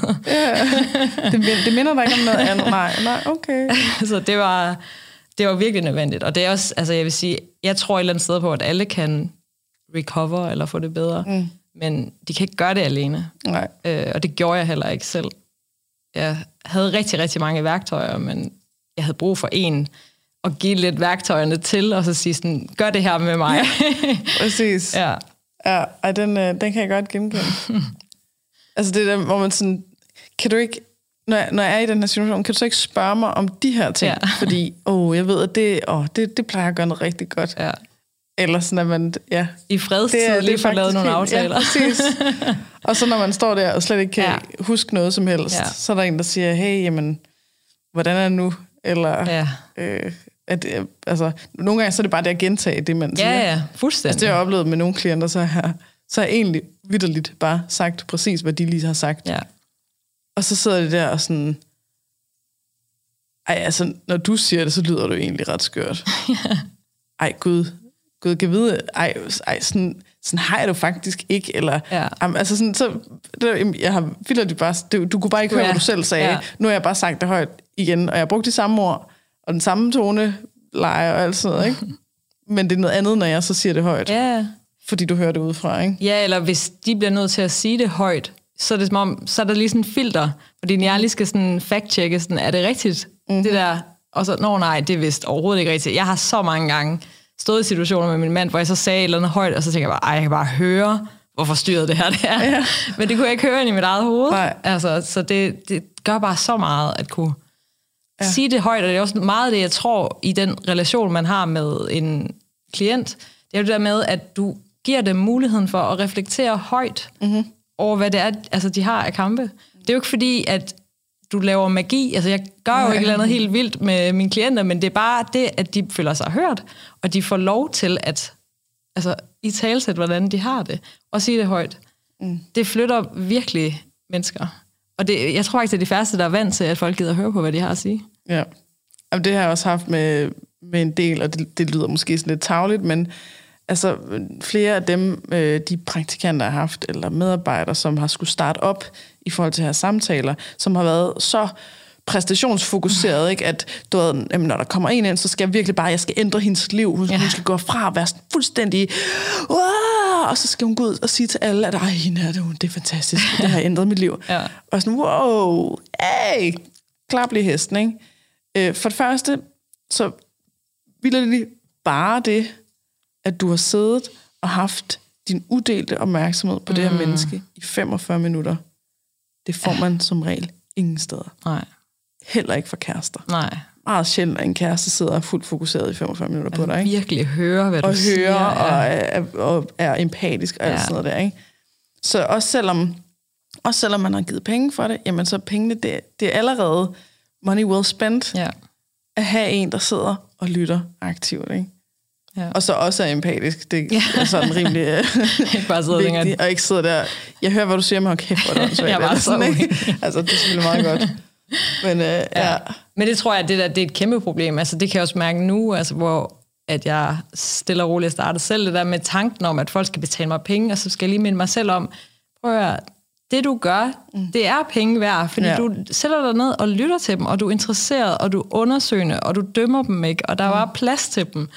Det, min- det minder dig ikke om noget andet. Nej, nej, okay. så det var, det var virkelig nødvendigt. Og det er også, altså jeg vil sige, jeg tror et eller andet sted på, at alle kan recover eller få det bedre. Mm. Men de kan ikke gøre det alene. Nej. Øh, og det gjorde jeg heller ikke selv. Jeg havde rigtig, rigtig mange værktøjer, men jeg havde brug for en at give lidt værktøjerne til, og så sige sådan, gør det her med mig. Præcis. ja. Ja, ej, den, øh, den kan jeg godt genkende. altså det der, hvor man sådan, kan du ikke, når jeg, når jeg er i den her situation, kan du så ikke spørge mig om de her ting? Ja. Fordi, åh, oh, jeg ved, at det, oh, det, det plejer at gøre noget rigtig godt. ja. Eller sådan, at man, ja. I fredstid lige få lavet nogle aftaler. Ja, præcis. og så når man står der og slet ikke kan Ja. ja. huske noget som helst, Ja. ja. så er der en, der siger, hey, jamen, hvordan er det nu? Eller, Ja. øh, at, øh, altså, nogle gange så er det bare det at gentage det, man siger. ja, ja, fuldstændig. Altså, det har jeg oplevet med nogle klienter, så har, så har jeg egentlig vidderligt bare sagt præcis, hvad de lige har sagt. ja. Og så sidder de der og sådan, ej, altså, når du siger det, så lyder du egentlig ret skørt. ej, gud, gud kan vide, ej, ej sådan, sådan har jeg det faktisk ikke, eller, Ja. Jamen, altså sådan, så, det, jeg har vildt bare, du, du kunne bare ikke høre, Ja. hvad du selv sagde. Ja. Nu har jeg bare sagt det højt igen, og jeg har brugt de samme ord, og den samme tone, leje og alt sådan noget, ikke? Men det er noget andet, når jeg så siger det højt, ja. fordi du hører det udefra, ikke? Ja, eller hvis de bliver nødt til at sige det højt, så er det som om, så er der lige sådan en filter, din hjerne lige skal sådan fact-checke, sådan, er det rigtigt, mm. det der? Og så, nå nej, det er vist overhovedet ikke rigtigt. Jeg har så mange gange stået i situationer med min mand, hvor jeg så sagde et eller andet højt, og så tænker jeg bare, ej, jeg kan bare høre, hvor forstyrret det her det er. Ja. Men det kunne jeg ikke høre ind i mit eget hoved. Nej. Altså, så det, det gør bare så meget at kunne ja. sige det højt, og det er også meget det, jeg tror, i den relation, man har med en klient, det er jo det der med, at du giver dem muligheden for at reflektere højt mm-hmm. over, hvad det er, altså, de har af kampe. Det er jo ikke fordi, at du laver magi. Altså, jeg gør jo ikke et eller andet helt vildt med mine klienter, men det er bare det, at de føler sig hørt, og de får lov til at altså, i talsæt, hvordan de har det, og sige det højt. Mm. Det flytter virkelig mennesker. Og det, jeg tror faktisk, det er de færreste, der er vant til, at folk gider høre på, hvad de har at sige. Ja. Jamen, det har jeg også haft med, med en del, og det, det lyder måske sådan lidt tavligt, men altså flere af dem, øh, de praktikanter jeg har haft, eller medarbejdere, som har skulle starte op i forhold til her samtaler, som har været så præstationsfokuseret, ikke? at du ved, jamen, når der kommer en ind, så skal jeg virkelig bare, jeg skal ændre hendes liv. Hun, ja. hun skal gå fra at være sådan fuldstændig, wow! og så skal hun gå ud og sige til alle, at ej, hende er det, det er fantastisk, det har ændret mit liv. Ja. Og sådan, wow, hey, klap lige hesten, ikke? Øh, for det første, så vil det bare det, at du har siddet og haft din uddelte opmærksomhed på mm. det her menneske i 45 minutter. Det får ja. man som regel ingen steder. Nej. Heller ikke for kærester. Nej. Meget sjældent, at en kæreste sidder fuldt fokuseret i 45 minutter på dig. Ikke? Virkelig høre, hvad du og siger. hører ja. og, er, og er empatisk og alt Ja. sådan noget der. Ikke? Så også selvom, også selvom man har givet penge for det, jamen så pengene, det, det er allerede money well spent Ja. at have en, der sidder og lytter aktivt. Ikke? Ja. Og så også er empatisk. Det er sådan rimelig øh, Ikke bare sidde og tænke, vigtigt. Og ikke sidde der, jeg hører, hvad du siger, men hold kæft, hvor er det. Jeg var så ikke? Altså, det er selvfølgelig meget godt. Men øh, ja. ja. Men det tror jeg, det, der, det er et kæmpe problem. Altså, det kan jeg også mærke nu, altså, hvor at jeg stille og roligt har startet selv det der med tanken om, at folk skal betale mig penge, og så skal jeg lige minde mig selv om, prøv at det du gør, mm. det er penge værd, fordi Ja. du sætter dig ned og lytter til dem, og du er interesseret, og du er undersøgende, og du dømmer dem ikke, og der var plads til dem.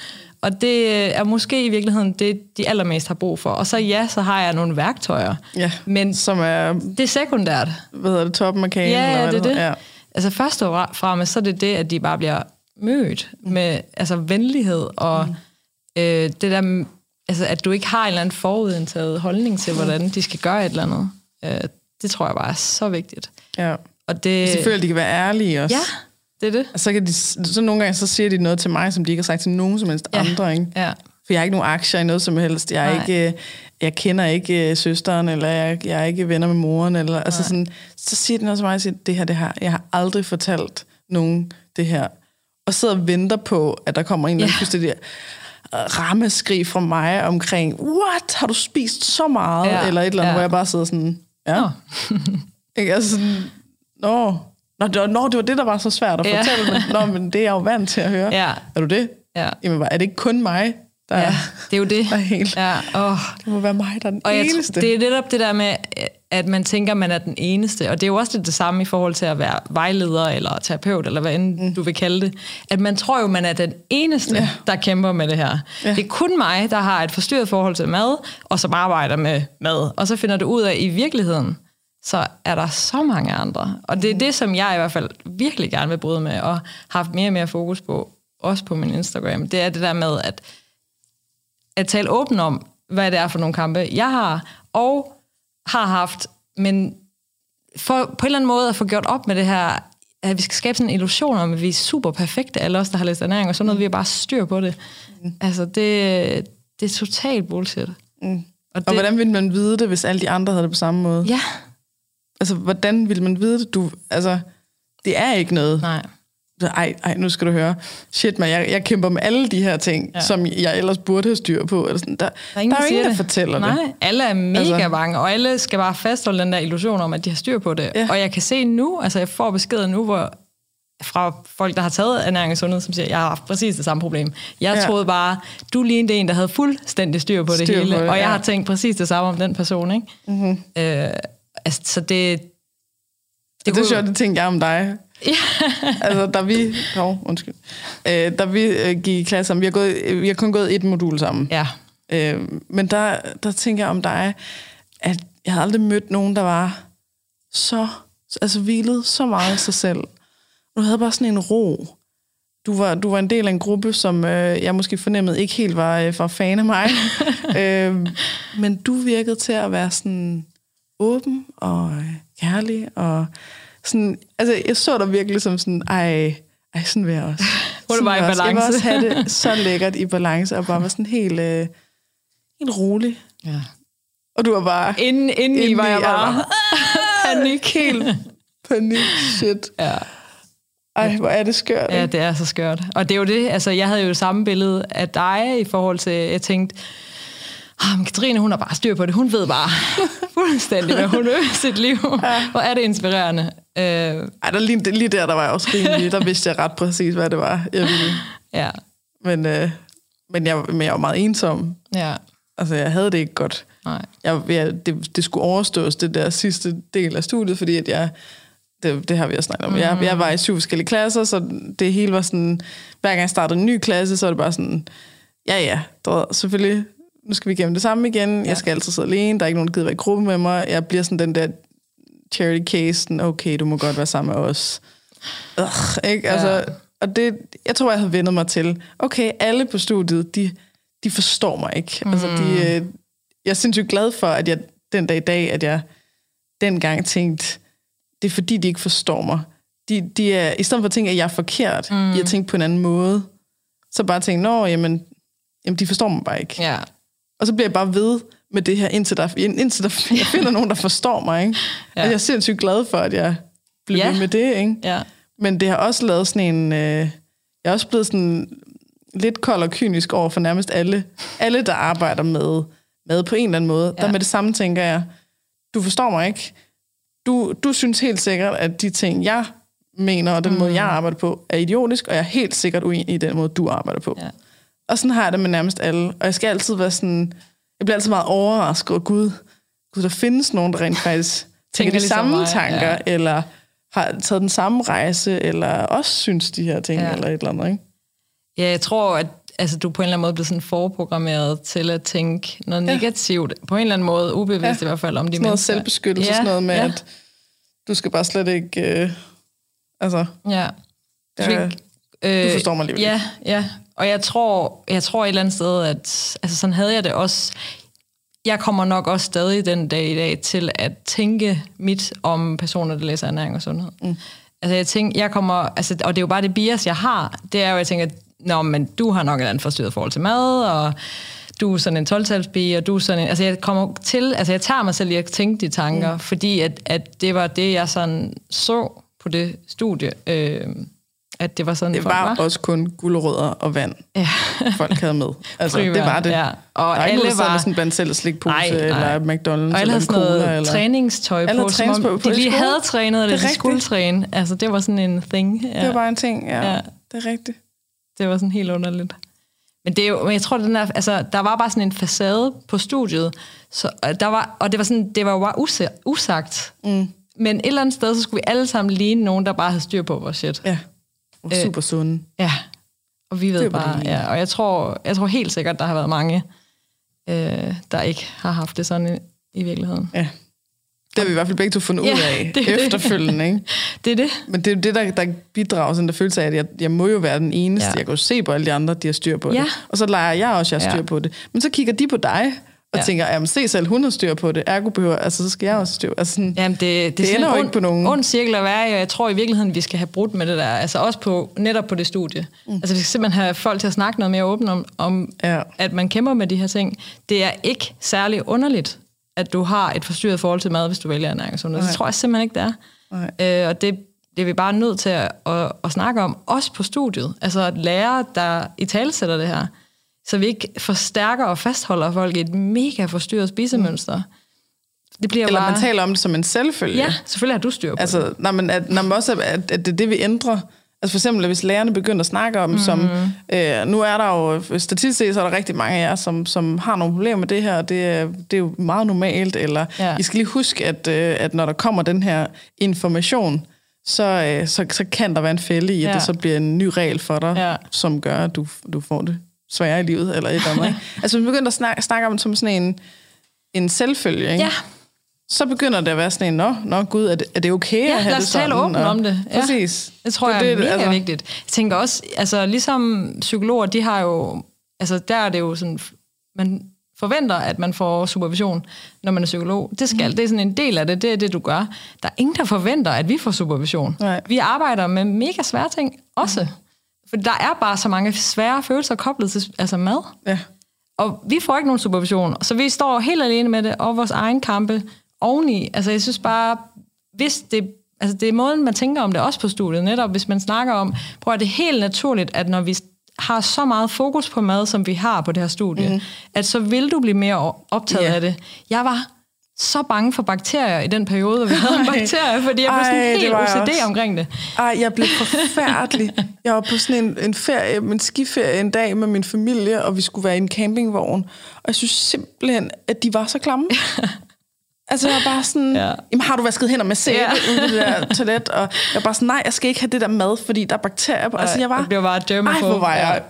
Og det er måske i virkeligheden det, de allermest har brug for. Og så ja, så har jeg nogle værktøjer. ja. Men Som er, det er sekundært. hvad hedder det, toppen af kagen? Ja, eller ja, det er det. Ja. Altså først og fremmest, så er det det, at de bare bliver mødt med altså, venlighed og mm. øh, det der, altså, at du ikke har en eller anden forudindtaget holdning til, hvordan de skal gøre et eller andet. Øh, det tror jeg bare er så vigtigt. Ja. Og det, Selvfølgelig, de kan være ærlige også. Ja, det er det. Og så, kan de, så nogle gange så siger de noget til mig, som de ikke har sagt til nogen som helst Ja. andre. Ikke? Ja. For jeg har ikke nogen aktier i noget som helst. Jeg, er Nej. ikke, øh, jeg kender ikke øh, søsteren, eller jeg, jeg er ikke venner med moren. Eller, altså sådan, så siger de noget til mig, og siger, det her, det her. Jeg har aldrig fortalt nogen det her. Og sidder og venter på, at der kommer en eller anden Ja. fuldstændig rammeskrig fra mig omkring, what, har du spist så meget? Ja. Eller et eller andet, Ja. hvor jeg bare sidder sådan, ja. Nå. Ikke? Altså sådan, nå, nå, det var, nå, det var det, der var så svært at Ja. fortælle. Men, nå, men det er jeg jo vant til at høre. Ja. Er du det? Ja. Jamen, er det ikke kun mig, der, ja, det er jo det. der er helt... Ja, åh. Det må være mig, der er den Og jeg, eneste. tror- det er netop det der med, at man tænker, man er den eneste. Og det er jo også lidt det samme i forhold til at være vejleder eller terapeut, eller hvad end mm. du vil kalde det. At man tror jo, man er den eneste, Ja. der kæmper med det her. Ja. Det er kun mig, der har et forstyrret forhold til mad, og som arbejder med mad. Og så finder du ud af, at i virkeligheden, så er der så mange andre. Og det er det, som jeg i hvert fald virkelig gerne vil bryde med, og har haft mere og mere fokus på, også på min Instagram. Det er det der med, at at tale åbent om, hvad det er for nogle kampe, jeg har, og har haft, men for på en eller anden måde at få gjort op med det her, at vi skal skabe sådan en illusion om, at vi er super perfekte, alle os, der har læst ernæring, og sådan noget, vi har bare styr på det. Mm. Altså, det, det er totalt bullshit. Mm. Og, det, Og hvordan ville man vide det, hvis alle de andre havde det på samme måde? Ja, Altså, hvordan ville man vide det? Du, altså, det er ikke noget. nej. Ej, ej, nu skal du høre. Shit, man, jeg, jeg kæmper med alle de her ting, ja. Som jeg ellers burde have styr på. Eller sådan. Der, der er, ingen, der er ingen, der det. fortæller Nej, det. alle er mega Altså- bange, og alle skal bare fastholde den der illusion om, at de har styr på det. Ja. Og jeg kan se nu, altså jeg får beskeder nu, hvor fra folk, der har taget ernæring og sundhed, som siger, jeg har haft præcis det samme problem. Jeg Ja. troede bare, du lignede en, der havde fuldstændig styr på det Styr hele, på det, og jeg ja. har tænkt præcis det samme om den person. Ikke? Mm-hmm. Øh, altså, så det... Det, det kunne- er sjovt, det tænkte jeg om dig. Ja. altså, da vi... Oh, undskyld. Øh, da vi øh, gik i klasse sammen, vi har, gået, vi har kun gået et modul sammen. ja. Øh, men der, der tænker jeg om dig, at jeg havde aldrig mødt nogen, der var så, altså hvilet så meget i sig selv. Du havde bare sådan en ro. Du var, du var en del af en gruppe, som øh, jeg måske fornemmede ikke helt var, øh, var fan af mig. øh, men du virkede til at være sådan åben og øh, kærlig. Og sådan, altså, jeg så dig virkelig som sådan, ej, ej sådan vil jeg også. Sådan var i vil jeg også. Jeg vil balance. også have det så lækkert i balance, og bare var sådan helt, øh, helt rolig. ja. Og du var bare Inden, inden i var jeg bare... panik. Helt panik. Shit. Ja. Ej, hvor er det skørt. Ja, det er så skørt. Og det er jo det, altså jeg havde jo det samme billede af dig i forhold til, jeg tænkte, ah, men Katrine, hun har bare styr på det. Hun ved bare fuldstændig, hvad hun i sit liv. Ja. Hvor er det inspirerende. Øh, Ej, der, lige, lige der, der var jeg også rimelig. Der vidste jeg ret præcis, hvad det var, jeg ville. ja. Men øh, men jeg, men jeg var meget ensom. Ja. Altså, jeg havde det ikke godt. Nej. Jeg, jeg, det, det skulle overstås, det der sidste del af studiet, fordi at jeg, det, det har vi også snakket om. Mm. Jeg, jeg var i syv forskellige klasser, så det hele var sådan, hver gang jeg startede en ny klasse, så var det bare sådan, ja ja, der selvfølgelig, nu skal vi igennem det samme igen, ja. jeg skal altid sidde alene, der er ikke nogen, der gider være i gruppe med mig, jeg bliver sådan den der charity case, okay, du må godt være sammen med os. Ugh, ikke? Altså, Ja. Og det, jeg tror, jeg havde vendet mig til, okay, alle på studiet, de, de forstår mig ikke. Mm. Altså, de, øh, jeg er sindssygt glad for, at jeg den dag i dag, at jeg dengang tænkte, det er fordi, de ikke forstår mig. De, de er, I stedet for at tænke, at jeg er forkert, mm. jeg tænkt på en anden måde, så bare tænke, nå, jamen, jamen, de forstår mig bare ikke. Ja. Og så bliver jeg bare ved med det her, indtil, der, indtil der, jeg finder nogen, der forstår mig. Ikke? Ja. Og jeg er sindssygt glad for, at jeg blev Ja. ved med det. Ikke? Ja. Men det har også lavet sådan en... Øh, jeg er også blevet sådan lidt kold og kynisk over for nærmest alle, alle der arbejder med, med på en eller anden måde. Ja. Der med det samme tænker jeg, du forstår mig ikke. Du, du synes helt sikkert, at de ting, jeg mener, og den mm. måde, jeg arbejder på, er idiotisk, og jeg er helt sikkert uenig i den måde, du arbejder på. Ja. Og sådan har jeg det med nærmest alle. Og jeg skal altid være sådan... Jeg bliver altid meget overrasket over, Gud, Gud, der findes nogen, der rent faktisk tænker, Tænker de ligesom samme mig, tanker, ja. eller har taget den samme rejse, eller også synes de her ting, ja. Eller et eller andet, ikke? Ja, jeg tror, at altså, du på en eller anden måde bliver sådan forprogrammeret til at tænke noget Ja. negativt. På en eller anden måde, ubevidst Ja. i hvert fald, om de Sådan noget mennesker. selvbeskyttelse, ja. sådan noget med, ja. at du skal bare slet ikke... Øh, altså, Ja. Du, skal ikke, øh, du forstår mig alligevel Ja, ja. Og jeg tror, jeg tror et eller andet sted, at altså sådan havde jeg det også. Jeg kommer nok også stadig den dag i dag til at tænke mit om personer, der læser ernæring og sundhed. Mm. Altså jeg tænker, jeg kommer, altså, og det er jo bare det bias, jeg har, det er jo, jeg tænker, Nå, men du har nok et andet forstyrret forhold til mad, og du er sådan en 12 og du er sådan en, altså jeg kommer til, altså jeg tager mig selv i at tænke de tanker, mm. fordi at, at det var det, jeg sådan så på det studie, øh, at det var sådan, det var var. også kun guldrødder og vand, Ja. folk havde med. Altså, det Frivand, var det. ja. Og der er ikke alle noget, der sad var- med sådan blandt selv slikpose, Nej, nej. eller McDonald's, Og alle eller havde sådan noget cola, eller... træningstøj Alle på, havde som om på de i lige skole. havde trænet, eller Det er de skulle træne. Altså, det var sådan en thing. Ja. Det var bare en ting, ja. ja. Ja. Det er rigtigt. Det var sådan helt underligt. Men det er jo, men jeg tror, den der, altså, der var bare sådan en facade på studiet, så, og der var, og det var, sådan, det var jo bare usagt. Mm. Men et eller andet sted, så skulle vi alle sammen ligne nogen, der bare havde styr på vores shit. Ja. Og Øh, super sunde. Ja, og vi ved Det bare, det. ja, og jeg tror, jeg tror helt sikkert, der har været mange, øh, der ikke har haft det sådan i, i virkeligheden. Ja. Det har vi i hvert fald begge to fundet ud Ja, af det er det. efterfølgende, ikke? Det er det. Men det er jo det, der, der bidrager sådan der følelse af, at jeg, jeg må jo være den eneste. Ja. Jeg kan jo se på alle de andre, de har styr på Ja. det. Og så leger jeg også, jeg har styr Ja. på det. Men så kigger de på dig og ja. Tænker, jamen se selv, hun har styr på det. Ergo behøver, altså så skal jeg også styr. Altså sådan, Jamen, det, det, Det er ender en jo ikke på nogen. ond cirkel at være i, og jeg tror i virkeligheden, vi skal have brudt med det der. Altså også på, netop på det studie. Mm. Altså vi skal simpelthen have folk til at snakke noget mere åbent om, om Ja. at man kæmper med de her ting. Det er ikke særlig underligt, at du har et forstyrret forhold til mad, hvis du vælger ernæring og sundhed. Nej. Det tror jeg simpelthen ikke, det er. Nej. Øh, og det, det er vi bare nødt til at, at, at snakke om, også på studiet. Altså at lære, der i talesætter det her, så vi ikke forstærker og fastholder folk i et mega forstyrret spisemønster. Det bliver Eller bare... man taler om det som en selvfølge. Ja, selvfølgelig har du styr på det. Altså, når man, at, når man også, at, at det er det, vi ændrer. Altså for eksempel, hvis lærerne begynder at snakke om, mm. som, øh, nu er der jo, statistisk set, så er der rigtig mange af jer, som, som har nogle problemer med det her, og det er, det er jo meget normalt, eller ja. I skal lige huske, at, øh, at når der kommer den her information, så, øh, så, så kan der være en fælde i, at ja. Det så bliver en ny regel for dig. Ja. som gør, at du, du får det sværere i livet, eller et eller andet. ikke? altså, hvis man begynder at snakke, snakke om det som sådan en, en selvfølge, ikke? Ja, så begynder det at være sådan en, nå, nå gud, er det, er det okay Ja, at have lad det os tale sådan? åbent Og- om det. Ja. Præcis. det tror jeg det, er mega altså, vigtigt. Jeg tænker også, altså ligesom psykologer, de har jo, altså der er det jo sådan, man forventer, at man får supervision, når man er psykolog. Det skal, Mhm. det er sådan en del af det, det er det, du gør. Der er ingen, der forventer, at vi får supervision. Nej. Vi arbejder med mega svære ting også. Mm. For der er bare så mange svære følelser koblet til altså mad. Ja. Og vi får ikke nogen supervision, så vi står helt alene med det, og vores egen kampe oveni. Altså jeg synes bare, hvis det, altså det er måden, man tænker om det også på studiet, netop hvis man snakker om, prøv at det er helt naturligt, at når vi har så meget fokus på mad, som vi har på det her studie, mm. at så vil du blive mere optaget Ja. af det. Jeg var så bange for bakterier i den periode, hvor vi havde Ej. bakterier, fordi jeg blev Ej, sådan det helt OCD også. omkring det. Ej, jeg blev forfærdelig. Jeg var på sådan en, en ferie, en skiferie en dag med min familie, og vi skulle være i en campingvogn. Og jeg synes simpelthen, at de var så klamme. Altså, jeg var bare sådan, Ja. ja. jamen har du vasket hænder med sæbe Ja. ude i det der toilet? Og jeg var bare sådan, nej, jeg skal ikke have det der mad, fordi der er bakterier på. Altså, jeg var, det blev bare ej, hvor var jeg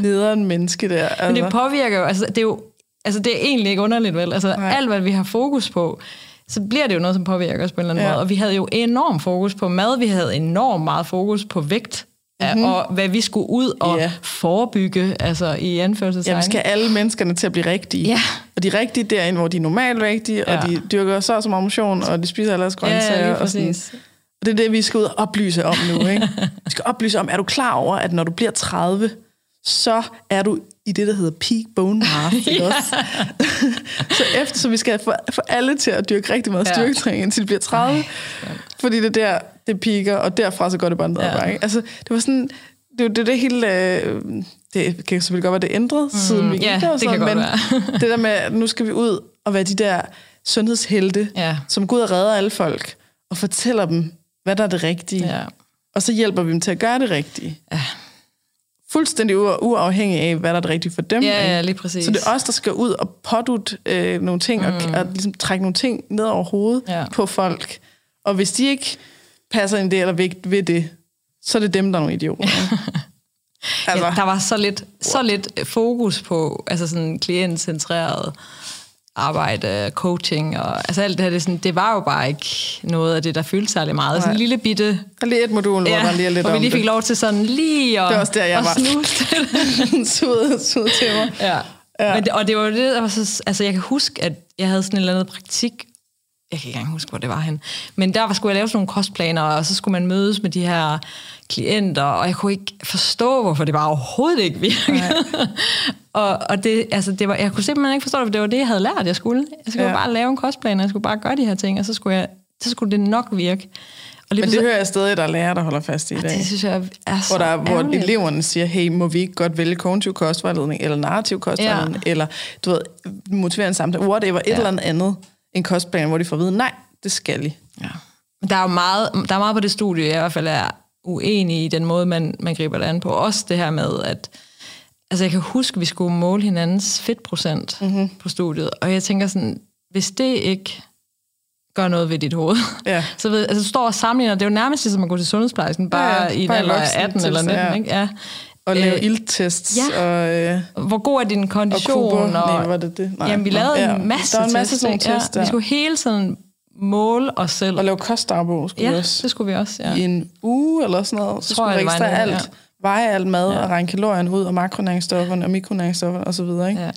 nederen menneske der. Altså. Men det påvirker jo, altså det er jo, altså det er egentlig ikke underligt vel, altså Nej. alt hvad vi har fokus på, så bliver det jo noget, som påvirker os på en eller anden Ja. måde. Og vi havde jo enorm fokus på mad, vi havde enormt meget fokus på vægt, mm-hmm. og hvad vi skulle ud og Ja. forebygge, altså i anførselstegn. Ja, vi skal alle menneskerne til at blive rigtige. Ja. Og de er rigtige derinde, hvor de er normalvægtige, ja. Ja. og de dyrker så som motion, og de spiser alle deres grøntsager. Ja, og sådan. Og det er det, vi skal ud og oplyse om nu. Ikke? Vi skal oplyse om, er du klar over, at når du bliver 30, så er du i det, der hedder peak bone mass. Ikke også? så efter, så vi skal få, få alle til at dyrke rigtig meget styrketræning, indtil de bliver 30. fordi det er der, det piker, og derfra så går det bare ned Ja. bakke. Altså, det var sådan... Det det, det hele... Øh, det kan selvfølgelig godt være, det ændret, mm, siden vi gik ja, der. og det så, kan men det der med, at nu skal vi ud og være de der sundhedshelte, Ja. som går ud og redder alle folk, og fortæller dem, hvad der er det rigtige. Ja. Og så hjælper vi dem til at gøre det rigtige. Ja. Fuldstændig u- uafhængig af, hvad der er det rigtige for dem. Ja, ja, lige præcis. Så det er os, der skal ud og pådute øh, nogle ting, mm. og, og ligesom trække nogle ting ned over hovedet Ja. på folk. Og hvis de ikke passer ind i det, eller ved, ved det, så er det dem, der er nogle idioter. altså, Ja, der var så lidt, så lidt fokus på altså sådan klientcentreret arbejde, coaching og altså alt det her, det, sådan, det var jo bare ikke noget af det, der fyldte særlig meget. Sådan en Nej. lille bitte... er lige et modul, hvor der lige lidt hvor vi lige fik det. lov til sådan lige at, Det også der, jeg at var. snuse til til mig. Ja. Ja. ja. Men det, og det var jo det, der var så... Altså, jeg kan huske, at jeg havde sådan en eller anden praktik... Jeg kan ikke engang huske, hvor det var hen. Men der var, skulle jeg lave sådan nogle kostplaner, og så skulle man mødes med de her klienter, og jeg kunne ikke forstå, hvorfor det bare overhovedet ikke virkede. og, og det, altså, det var, jeg kunne simpelthen ikke forstå det, for det var det, jeg havde lært, jeg skulle. Jeg skulle Ja. bare lave en kostplan, og jeg skulle bare gøre de her ting, og så skulle, jeg, så skulle det nok virke. Og lige Men det pludselig- hører jeg stadig, der er lærere, der holder fast i i dag. det synes jeg er så hvor, der, hvor ærgerligt. eleverne siger, hey, må vi ikke godt vælge kognitiv kostvejledning, eller narrativ kostvejledning, ja. eller du ved, motiverende samtale, whatever, et Ja. eller andet en kostplan, hvor de får at vide, nej, det skal I. Ja. Men der er jo meget, der er meget på det studie, jeg i hvert fald er uenig i den måde, man, man griber det an på. Også det her med, at altså jeg kan huske, at vi skulle måle hinandens fedtprocent Mhm. mm-hmm. på studiet, og jeg tænker sådan, hvis det ikke gør noget ved dit hoved, Ja. så ved, altså du står og sammenligner, det er jo nærmest ligesom at gå til sundhedsplejersken, bare Ja, ja, ja, i en alder af voksen 18 eller 19, tilstand, ja. ikke? Ja. Og lave Øh, ildtests, ja. og, øh, Hvor god er din og kondition? kuber. og, Nej, var det det? Nej. jamen, vi lavede ja. en masse Der var en masse tests, sådan tests, ja. Vi skulle hele tiden måle os selv. Og lave kostdagbog skulle vi Ja, også. det skulle vi også, ja. I en uge eller sådan noget. Så Tror skulle vi registrere alt. Veje alt mad, Ja. og regne kalorierne ud, og makronæringsstofferne, og mikronæringsstofferne, videre, ikke? Ja.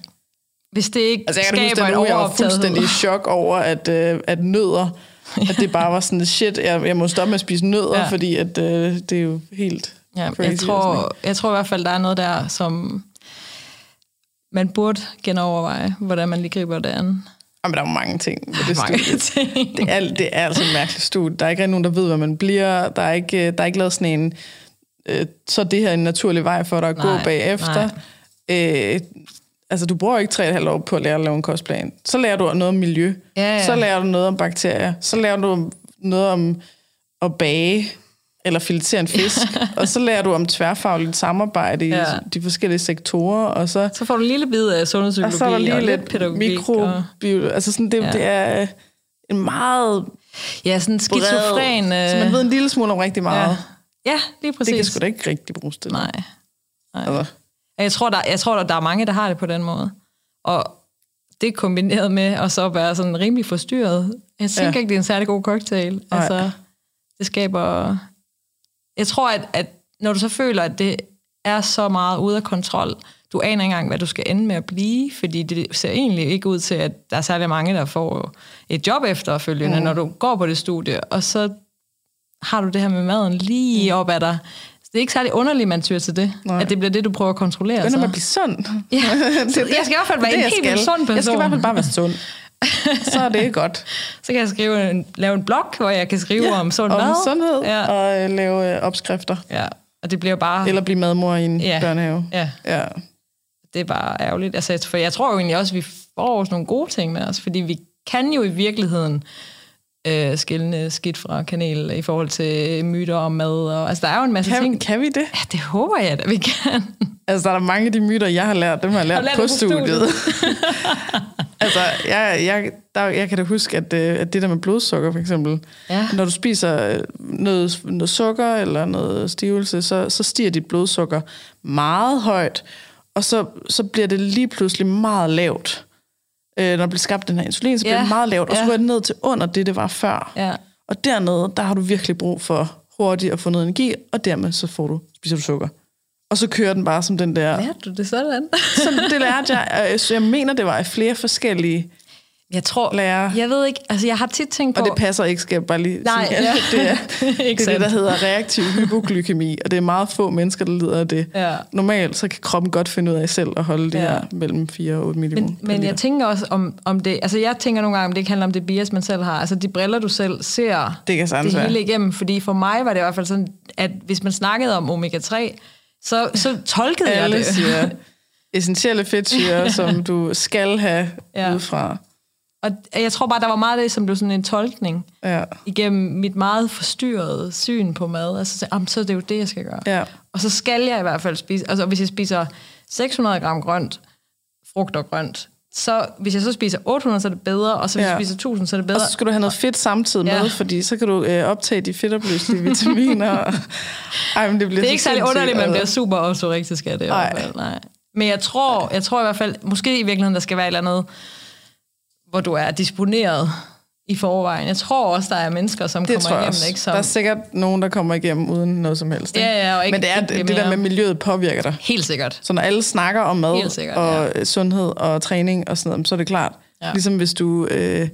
Hvis det ikke Altså, jeg kan huske, skaber den en jeg var fuldstændig i chok over, at, øh, at nødder, at det bare var sådan, shit, jeg, jeg må stoppe med at spise nødder, ja. Fordi at, øh, det er jo helt Ja, crazy. jeg, tror, jeg tror i hvert fald, der er noget der, som man burde genoverveje, hvordan man lige griber det an. Jamen, der er mange ting ved det Mange studie. ting. Det er, det er altså et mærkeligt studie. Der er ikke nogen, der ved, hvad man bliver. Der er ikke, der er ikke lavet sådan en, øh, så er det her en naturlig vej for dig at gå Nej, bagefter. Øh, altså, du bruger ikke 3,5 år på at lære at lave en kostplan. Så lærer du noget om miljø. Ja, ja. Så lærer du noget om bakterier. Så lærer du noget om at bage eller filetere en fisk. og så lærer du om tværfagligt samarbejde i Ja. de forskellige sektorer. Og så, Så får du en lille bid af og sundhedspsykologi så er der lige og lidt pædagogik. Og, mikrobiologi. Altså sådan, det, ja. Det er en meget ja, sådan en skizofren... bred, så man ved en lille smule om rigtig meget. ja. Ja, lige præcis. Det kan sgu da ikke rigtig bruges til Nej. Nej. Altså, Jeg tror, der, jeg tror, der, der er mange, der har det på den måde. Og det kombineret med at så være sådan rimelig forstyrret. Jeg Ja. ja. ikke, det er en særlig god cocktail. Nej. Altså, det skaber... Jeg tror, at, at når du så føler, at det er så meget ude af kontrol, du aner ikke engang, hvad du skal ende med at blive, fordi det ser egentlig ikke ud til, at der er særlig mange, der får et job efterfølgende, mm. når du går på det studie, og så har du det her med maden lige mm. op ad dig. Så det er ikke særlig underligt, man tyr til det, Nej. at det bliver det, du prøver at kontrollere. begynder så. man at blive sund. Ja. det, er Jeg skal i hvert fald være det, en helt vildt sund person. Jeg skal i hvert fald bare være sund. Så er det godt. Så kan jeg skrive en, lave en blog, hvor jeg kan skrive ja, om sund om mad. sundhed Ja. og øh, lave øh, opskrifter. ja. Og det bliver bare... Eller blive madmor i en Ja. børnehave. Ja, Ja. det er bare ærgerligt. Altså, for jeg tror jo egentlig også, at vi får også nogle gode ting med os, fordi vi kan jo i virkeligheden øh, skille skidt fra kanel i forhold til myter om mad. Og, altså, der er jo en masse Kan, ting. kan vi det? Ja, det håber jeg, at vi kan. Altså, der er mange af de myter, jeg har lært, dem har jeg lært, Har lært på på studiet. altså, jeg, jeg, der, jeg kan da huske, at, øh, at det der med blodsukker, for eksempel, Ja. når du spiser øh, noget, noget sukker eller noget stivelse, så, så stiger dit blodsukker meget højt, og så, så bliver det lige pludselig meget lavt. Øh, når der bliver skabt den her insulin, så bliver Ja. det meget lavt, og så Ja. går det ned til under det, det var før. Ja. Og dernede, der har du virkelig brug for hurtigt at få noget energi, og dermed så får du, spiser du sukker. Og så kører den bare som den der... Lærte du det sådan? Så det lærte jeg. Så jeg mener, det var i flere forskellige Jeg tror, Lærer. jeg ved ikke, altså jeg har tit tænkt på... Og det passer ikke, skal jeg bare lige Nej, sige. ja. Det er, Ikke det, er det, der hedder reaktiv hypoglykemi, og det er meget få mennesker, der lider af det. Ja. Normalt så kan kroppen godt finde ud af selv at holde det Ja. her mellem 4 og 8 millioner. Men, men jeg tænker også om, om det, altså jeg tænker nogle gange, om det ikke handler om det bias, man selv har. Altså de briller, du selv ser Det kan det hele igennem. Fordi for mig var det i hvert fald sådan, at hvis man snakkede om omega-3, så, så tolkede jeg Alle det. siger essentielle fedtsyre, som du skal have Ja. ja. Og jeg tror bare, der var meget af det, som blev sådan en tolkning Ja. igennem mit meget forstyrrede syn på mad. Altså, så, jamen, så er det jo det, jeg skal gøre. Ja. Og så skal jeg i hvert fald spise, altså hvis jeg spiser 600 gram grønt, frugt og grønt, så hvis jeg så spiser 800, så er det bedre, og så hvis Ja. jeg spiser 1000, så er det Og bedre. så skal du have noget fedt samtidig Ja. med, fordi så kan du øh, optage de fedtopløselige vitaminer. Ej, men det, bliver Det er ikke særlig underligt, at man bliver altså. super autorektisk af det. I Nej. hvert fald. Nej. Men jeg tror, jeg tror i hvert fald, måske i virkeligheden, der skal være et eller andet, hvor du er disponeret i forvejen. Jeg tror også, der er mennesker, som Det kommer tror jeg igennem også. ikke? Som, Der er sikkert nogen, der kommer igennem uden noget som helst. ikke? Ja, ja, og ikke- Men det er ikke det, det der med miljøet påvirker dig. Helt sikkert. Så når alle snakker om mad sikkert, og ja. sundhed og træning og sådan noget, så er det klart. Ja. Ligesom hvis du øh,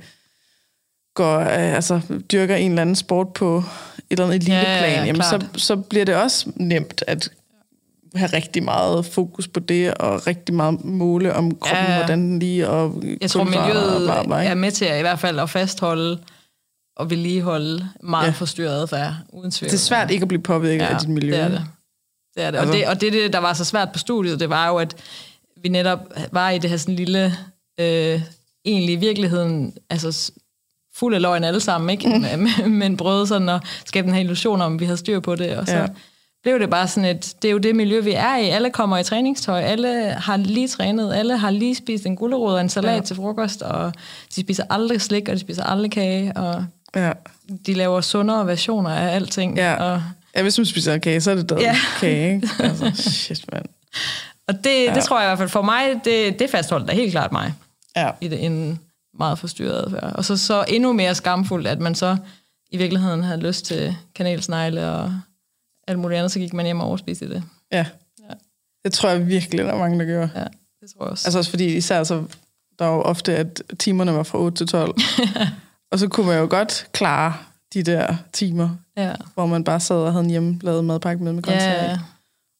går, øh, altså, dyrker en eller anden sport på et eller andet eliteplan, Ja, ja, ja, jamen, så, så bliver det også nemt at have rigtig meget fokus på det, og rigtig meget måle om kroppen, Ja, hvordan den lige, og Jeg tror, miljøet bla, bla, er med til at, i hvert fald at fastholde og vedligeholde meget ja. Forstyrret adfærd, uden tvivl. Det er svært ikke at blive påvirket ja, af dit miljø. det er det. det, er det. Og, Altså- det og det, det, der var så svært på studiet, det var jo, at vi netop var i det her sådan lille, øh, egentlig i virkeligheden, altså fuld af løgn alle sammen, ikke? Men, men prøvede sådan at skabe den her illusion om, at vi havde styr på det, og så Ja. Blev det bare sådan et, det er jo det miljø, vi er i. Alle kommer i træningstøj, alle har lige trænet, alle har lige spist en gulerod og en salat ja. Til frokost, og de spiser aldrig slik, og de spiser aldrig kage, og Ja. de laver sundere versioner af alting. Ja. Og, ja, hvis man spiser kage, så er det død Ja. kage, ikke? Altså, shit, mand. og det. Ja. det tror jeg i hvert fald for mig, det, det fastholdt da helt klart mig Ja. i det, en meget forstyrret adfærd. Og så, så endnu mere skamfuldt, at man så i virkeligheden havde lyst til kanelsnegle og alt muligt andet, så gik man hjem og overspiste det. Ja. Ja. Det tror jeg virkelig, der er mange, der gør. Ja, det tror jeg også. Altså også fordi, især så, der var jo ofte, at timerne var fra 8 til 12. og så kunne man jo godt klare de der timer, ja. hvor man bare sad og havde en hjemmelavet madpakke med med grøntsager. Ja.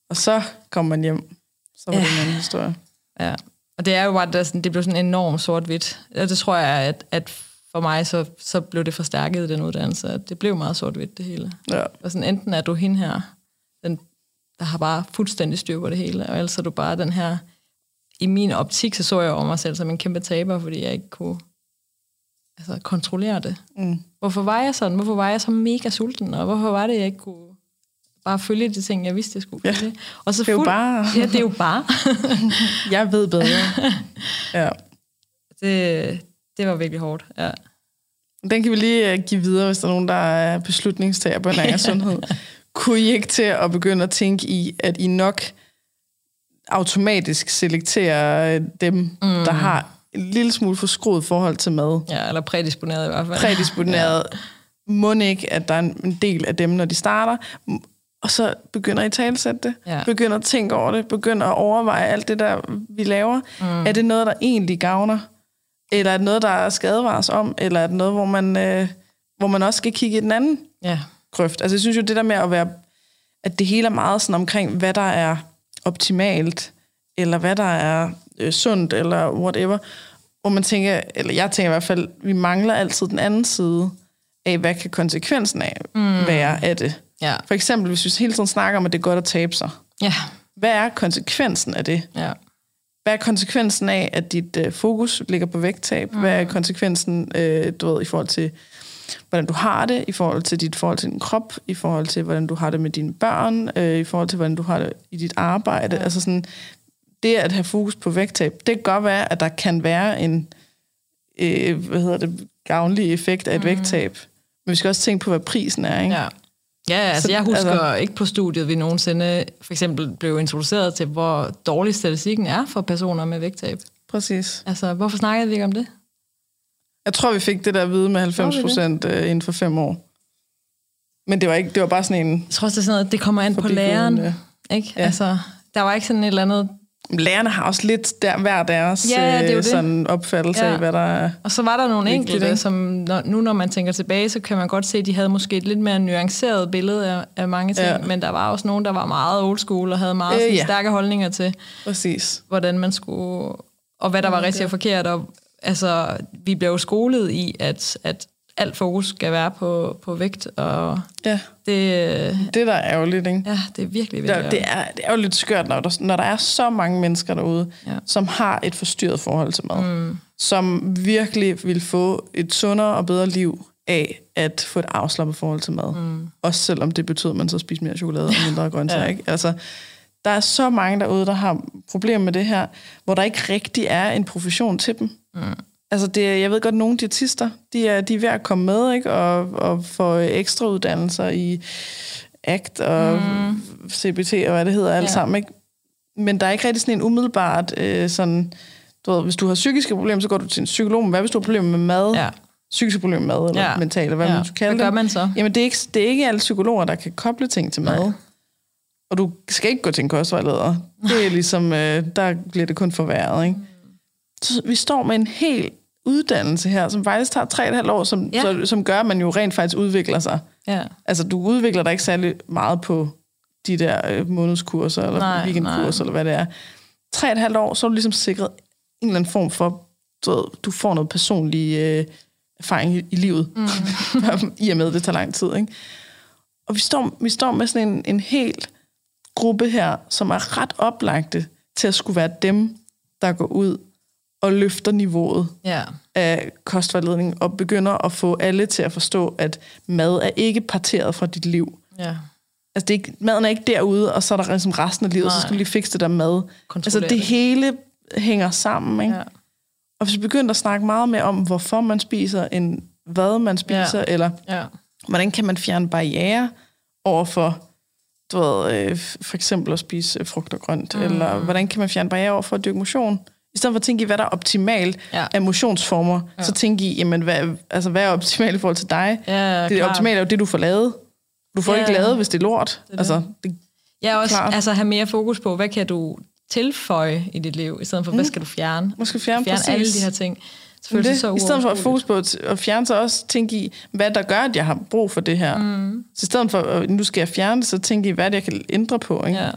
Og så kom man hjem. Så var Ja. det en anden historie. ja. Og det er jo bare, det, sådan, det blev sådan enormt sort-hvidt. Og det tror jeg, at, at for mig, så, så blev det forstærket i den uddannelse. At det blev meget sort-hvidt, det hele. Ja. Og sådan, enten er du hende her, den, der har bare fuldstændig styr på det hele, og ellers er du bare den her... I min optik, så så jeg over mig selv som en kæmpe taber, fordi jeg ikke kunne altså, kontrollere det. Mm. Hvorfor var jeg sådan? Hvorfor var jeg så mega sulten? Og hvorfor var det, jeg ikke kunne bare følge de ting, jeg vidste, jeg skulle Ja. følge? Og så Det er jo fuld- bare- Ja, det er jo bare. Jeg ved bedre. ja. det, det var virkelig hårdt, ja. Den kan vi lige øh, give videre, hvis der er nogen, der er beslutningstager på ernæring og sundhed. Kunne I ikke til at begynde at tænke i, at I nok automatisk selekterer øh, dem, mm. der har en lille smule forskruet forhold til mad? ja. eller prædisponeret i hvert fald. Prædisponeret. ja. Må ikke, at der er en del af dem, når de starter, og så begynder I at talsætte det. Ja. Begynder at tænke over det. Begynder at overveje alt det, der vi laver. Mm. Er det noget, der egentlig gavner? Eller er det noget, der skal advares om? Eller er det noget, hvor man, øh, hvor man også skal kigge i den anden Ja, grøft? Altså jeg synes jo, det der med at være, at det hele er meget sådan omkring, hvad der er optimalt, eller hvad der er øh, sundt, eller whatever, hvor man tænker, eller jeg tænker i hvert fald, vi mangler altid den anden side af, hvad kan konsekvensen af mm. være af det. ja, For eksempel, hvis vi hele tiden snakker om, at det er godt at tabe sig. ja, Hvad er konsekvensen af det? ja. Hvad er konsekvensen af, at dit øh, fokus ligger på vægttab? Mm. Hvad er konsekvensen, øh, du ved, i forhold til, hvordan du har det, i forhold til dit forhold til din krop, i forhold til, hvordan du har det med dine børn, øh, i forhold til, hvordan du har det i dit arbejde. Ja. Altså sådan, det at have fokus på vægttab, det kan godt være, at der kan være en, øh, hvad hedder det, gavnlig effekt af et mm. vægttab. Men vi skal også tænke på, hvad prisen er, ikke? Ja. Ja, altså så, jeg husker altså, ikke på studiet, vi nogensinde for eksempel blev introduceret til, hvor dårlig statistikken er for personer med vægttab. Præcis. Altså, hvorfor snakkede vi ikke om det? Jeg tror, vi fik det der at vide med 90 procent øh, inden for fem år. Men det var, ikke, det var bare sådan en... Jeg tror også, det er sådan noget, det kommer an på læreren. Ikke? Ja. Altså, der var ikke sådan et eller andet Lærerne har også lidt der, hver deres ja, det er øh, sådan opfattelse ja. af, hvad der er Og så var der nogle vigtigt, enkelte, ikke? som når, nu når man tænker tilbage, så kan man godt se, at de havde måske et lidt mere nuanceret billede af, af mange ting, ja. men der var også nogen, der var meget old school og havde meget øh, ja. stærke holdninger til, Præcis. hvordan man skulle, og hvad der var okay. rigtig og forkert. Og, altså, vi blev jo skolet i, at, at alt fokus skal være på, på vægt, og ja. det... Det der er ærgerligt, ikke? Ja, det er virkelig, virkelig det, det, er, det er jo lidt skørt, når der, når der er så mange mennesker derude, ja. som har et forstyrret forhold til mad, mm. som virkelig vil få et sundere og bedre liv af at få et afslappet forhold til mad. Mm. Også selvom det betyder, at man så spiser mere chokolade og mindre grøntsager, ja. ikke? Altså, der er så mange derude, der har problemer med det her, hvor der ikke rigtig er en profession til dem. Mm. Altså, det, jeg ved godt, at nogle diætister, de er, de er ved at komme med, ikke? Og, og få ekstra uddannelser i ACT og mm. CBT og hvad det hedder, alt ja. sammen, ikke? Men der er ikke rigtig sådan en umiddelbart øh, sådan... Du ved, hvis du har psykiske problemer, så går du til en psykolog. Men hvad hvis du har problemer med mad? Ja. Psykiske problemer med mad, eller ja. mentale, hvad ja. man skal kalde det. Hvad gør man så? Jamen, det er, ikke, det er ikke alle psykologer, der kan koble ting til mad. Nej. Og du skal ikke gå til en kostvejleder. Det er ligesom, øh, der bliver det kun forværret, ikke? Så vi står med en helt uddannelse her, som faktisk tager tre et halvt år, som, ja. så, som gør, at man jo rent faktisk udvikler sig. Ja. Altså, du udvikler dig ikke særlig meget på de der øh, månedskurser, eller nej, weekendkurser, nej. eller hvad det er. Tre et halvt år, så er du ligesom sikret en eller anden form for, du, du får noget personlig øh, erfaring i, i livet, mm. i og med, det tager lang tid. Ikke? Og vi står, vi står med sådan en, en helt gruppe her, som er ret oplagte til at skulle være dem, der går ud og løfter niveauet ja. af kostvejledning og begynder at få alle til at forstå, at mad er ikke parteret fra dit liv. Ja. Altså, det er ikke, maden er ikke derude, og så er der ligesom resten af livet, Nej. så skal du lige fikse det der mad. Altså, det hele hænger sammen, ikke? Ja. Og hvis vi begynder at snakke meget mere om, hvorfor man spiser, end hvad man spiser, ja. eller ja. hvordan kan man fjerne barriere over for, du ved, øh, for eksempel at spise frugt og grønt, mm. eller hvordan kan man fjerne barriere over for at dyrke motion? I stedet for at tænke i, hvad der er optimalt ja. af motionsformer, ja. så tænke i, jamen, hvad, altså, hvad er optimalt i forhold til dig? Ja, det klar. optimale er jo det, du får lavet. Du får ja, ikke lavet, hvis det er lort. Det er altså, det. Ja, også altså, have mere fokus på, hvad kan du tilføje i dit liv, i stedet for, mm. hvad skal du fjerne? Måske fjerne, fjerne alle de her ting. Det, så I stedet for at fokus på at fjerne, så også tænke i, hvad der gør, at jeg har brug for det her. Mm. Så i stedet for, at nu skal jeg fjerne det, så tænke i, hvad det, jeg kan ændre på. Ikke? Ja.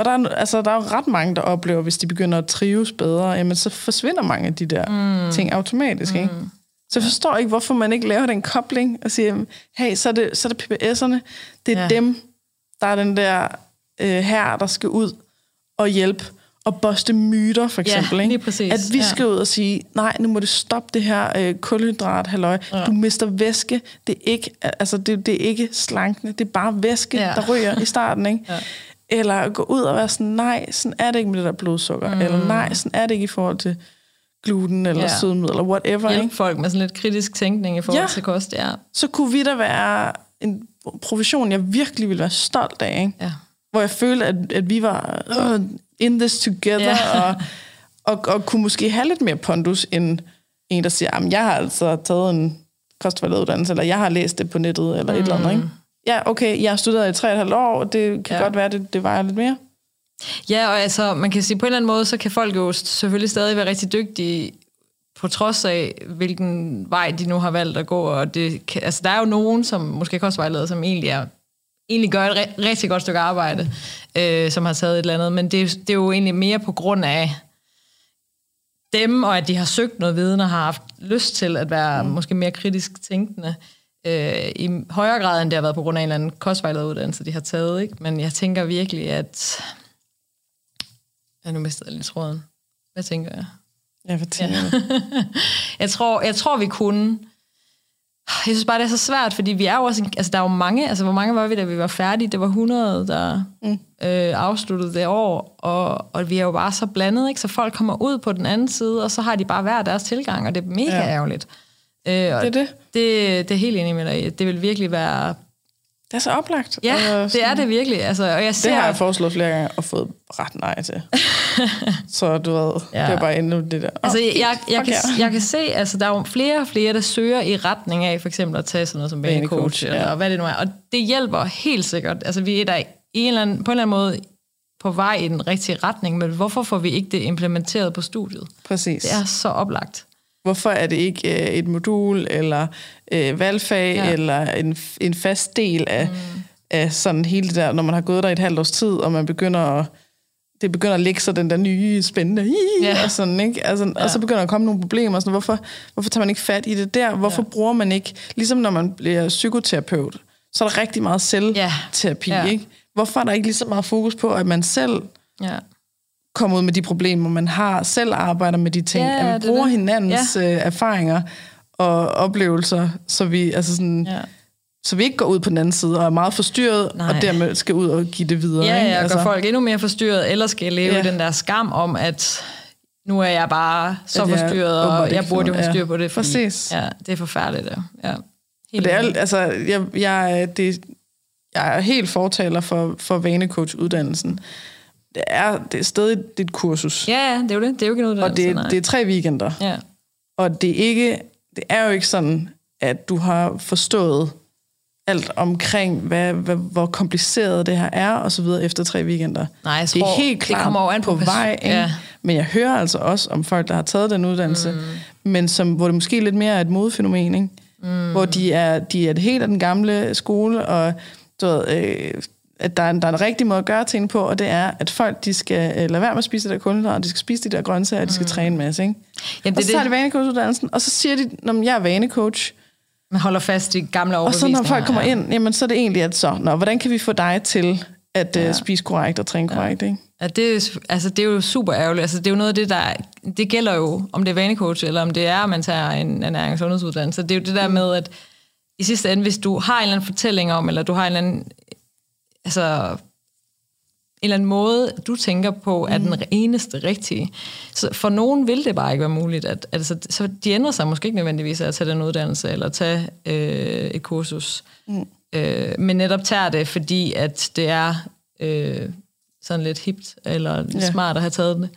Og der er, altså, der er jo ret mange, der oplever, hvis de begynder at trives bedre, jamen så forsvinder mange af de der mm. ting automatisk. Ikke? Mm. Så jeg forstår ikke, hvorfor man ikke laver den kobling og siger, hey, så er det, så er det PBS'erne, det er ja. dem, der er den der øh, her, der skal ud og hjælpe og boste myter, for eksempel. Ja, lige præcis. At vi skal ja. ud og sige, nej, nu må du stoppe det her øh, kulhydrat, halløj. Ja. Du mister væske. Det er ikke, altså, det, det er ikke slankende, det er bare væske, ja. der ryger i starten. Ikke? Ja. Eller gå ud og være sådan, nej, sådan er det ikke med det der blodsukker. Mm. Eller nej, sådan er det ikke i forhold til gluten eller ja. sødemiddel eller whatever. Hjælp folk med sådan lidt kritisk tænkning i forhold ja. til kost, ja. Så kunne vi da være en profession, jeg virkelig ville være stolt af. Ikke? Ja. Hvor jeg følte, at, at vi var uh, in this together, ja. og, og, og kunne måske have lidt mere pondus, end en, der siger, jeg har altså taget en kostforleduddannelse, eller jeg har læst det på nettet, eller mm. et eller andet. Ikke? Ja, okay, jeg har studeret i tre og et halvt år, og det kan ja. godt være, det, det vejer lidt mere. Ja, og altså, man kan sige, på en eller anden måde, så kan folk jo selvfølgelig stadig være rigtig dygtige, på trods af, hvilken vej de nu har valgt at gå. Og det, kan, altså, der er jo nogen, som måske kostvejleder, som egentlig er egentlig gør et rigtig godt stykke arbejde, øh, som har taget et eller andet, men det, det er jo egentlig mere på grund af dem, og at de har søgt noget viden og har haft lyst til at være mm. måske mere kritisk tænkende øh, i højere grad, end det har været på grund af en eller anden kostvejlederuddannelse, de har taget. Ikke? Men jeg tænker virkelig, at... Jeg nu mistede lidt tråden. Hvad tænker jeg? Ja, hvad tænker ja. jeg, tror, jeg tror, vi kunne... Jeg synes bare, det er så svært, fordi vi er jo også... En, altså, der er jo mange... Altså, hvor mange var vi, da vi var færdige? Det var 100, der mm. øh, afsluttede det år, og, og vi er jo bare så blandet, ikke? Så folk kommer ud på den anden side, og så har de bare hver deres tilgang, og det er mega ja. ærgerligt. Øh, det er det. Det, det er helt enig med dig Det vil virkelig være det er så oplagt. Ja, det er det virkelig. Altså, og jeg ser... Det har jeg foreslået flere gange og fået ret nej til. så du ved, ja. det er bare endnu det der. Oh, altså, jeg, jeg, jeg, kan, jeg kan se, altså, der er jo flere og flere, der søger i retning af for eksempel at tage sådan noget som banecoach, ja. eller hvad det nu er. Og det hjælper helt sikkert. Altså, vi er der en eller anden, på en eller anden måde på vej i den rigtige retning, men hvorfor får vi ikke det implementeret på studiet? Præcis. Det er så oplagt. Hvorfor er det ikke øh, et modul, eller øh, valgfag, ja. eller en, en fast del af, mm. af sådan hele det der, når man har gået der et halvt års tid, og man begynder at det begynder at lægge sig den der nye, spændende, ja. og, sådan, ikke? Altså, ja. og så begynder der at komme nogle problemer. Sådan, hvorfor, hvorfor tager man ikke fat i det der? Hvorfor ja. bruger man ikke, ligesom når man bliver psykoterapeut, så er der rigtig meget selvterapi, ja. ikke? Hvorfor er der ikke lige så meget fokus på, at man selv ja komme ud med de problemer, man har, selv arbejder med de ting, ja, at man bruger det. hinandens ja. øh, erfaringer og oplevelser, så vi, altså sådan, ja. så vi ikke går ud på den anden side og er meget forstyrret, Nej. og dermed skal ud og give det videre. Ja, ikke? ja altså, gør folk endnu mere forstyrret, eller skal leve ja. den der skam om, at nu er jeg bare så ja, forstyrret, og jeg burde jo have styr på det. Fordi, Præcis. Ja, det er forfærdeligt. Ja. ja. Helt det er, altså, jeg, jeg, det, jeg er helt fortaler for, for vanecoach-uddannelsen det er, det er stadig dit kursus. Ja, det er jo det. Det er jo ikke noget, Og det, det er tre weekender. Ja. Og det er, ikke, det er jo ikke sådan, at du har forstået alt omkring, hvad, hvad, hvor kompliceret det her er, og så videre efter tre weekender. Nej, jeg tror, det er helt klart det kommer over an på, på vej. Ja. Men jeg hører altså også om folk, der har taget den uddannelse, mm. men som, hvor det måske lidt mere er et modfænomen, ikke? Mm. hvor de er, de er helt af den gamle skole, og du ved, øh, at der er, en, der er en rigtig måde at gøre ting på, og det er, at folk de skal øh, lade være med at spise det der kulhydrater, de skal spise de der grøntsager, og de skal mm. træne en masse. Ikke? Jamen, det, og så tager de vanecoach-uddannelsen, og så siger de, når jeg er vanecoach, man holder fast i gamle Og så når folk kommer ja. ind, jamen, så er det egentlig, at så, nå, hvordan kan vi få dig til at øh, ja. uh, spise korrekt og træne korrekt? Ja. Ikke? Ja, det, er, altså, det er jo super ærgerligt. Altså, det er jo noget af det, der... Det gælder jo, om det er vanecoach, eller om det er, at man tager en ernærings- og sundhedsuddannelse. Det er jo det der mm. med, at i sidste ende, hvis du har en eller anden fortælling om, eller du har en eller anden altså, en eller anden måde, du tænker på, er den mm. eneste rigtige. Så for nogen vil det bare ikke være muligt. At, altså, så de ændrer sig måske ikke nødvendigvis af at tage den uddannelse, eller tage øh, et kursus. Mm. Øh, men netop tager det, fordi at det er øh, sådan lidt hipt, eller ja. smart at have taget det.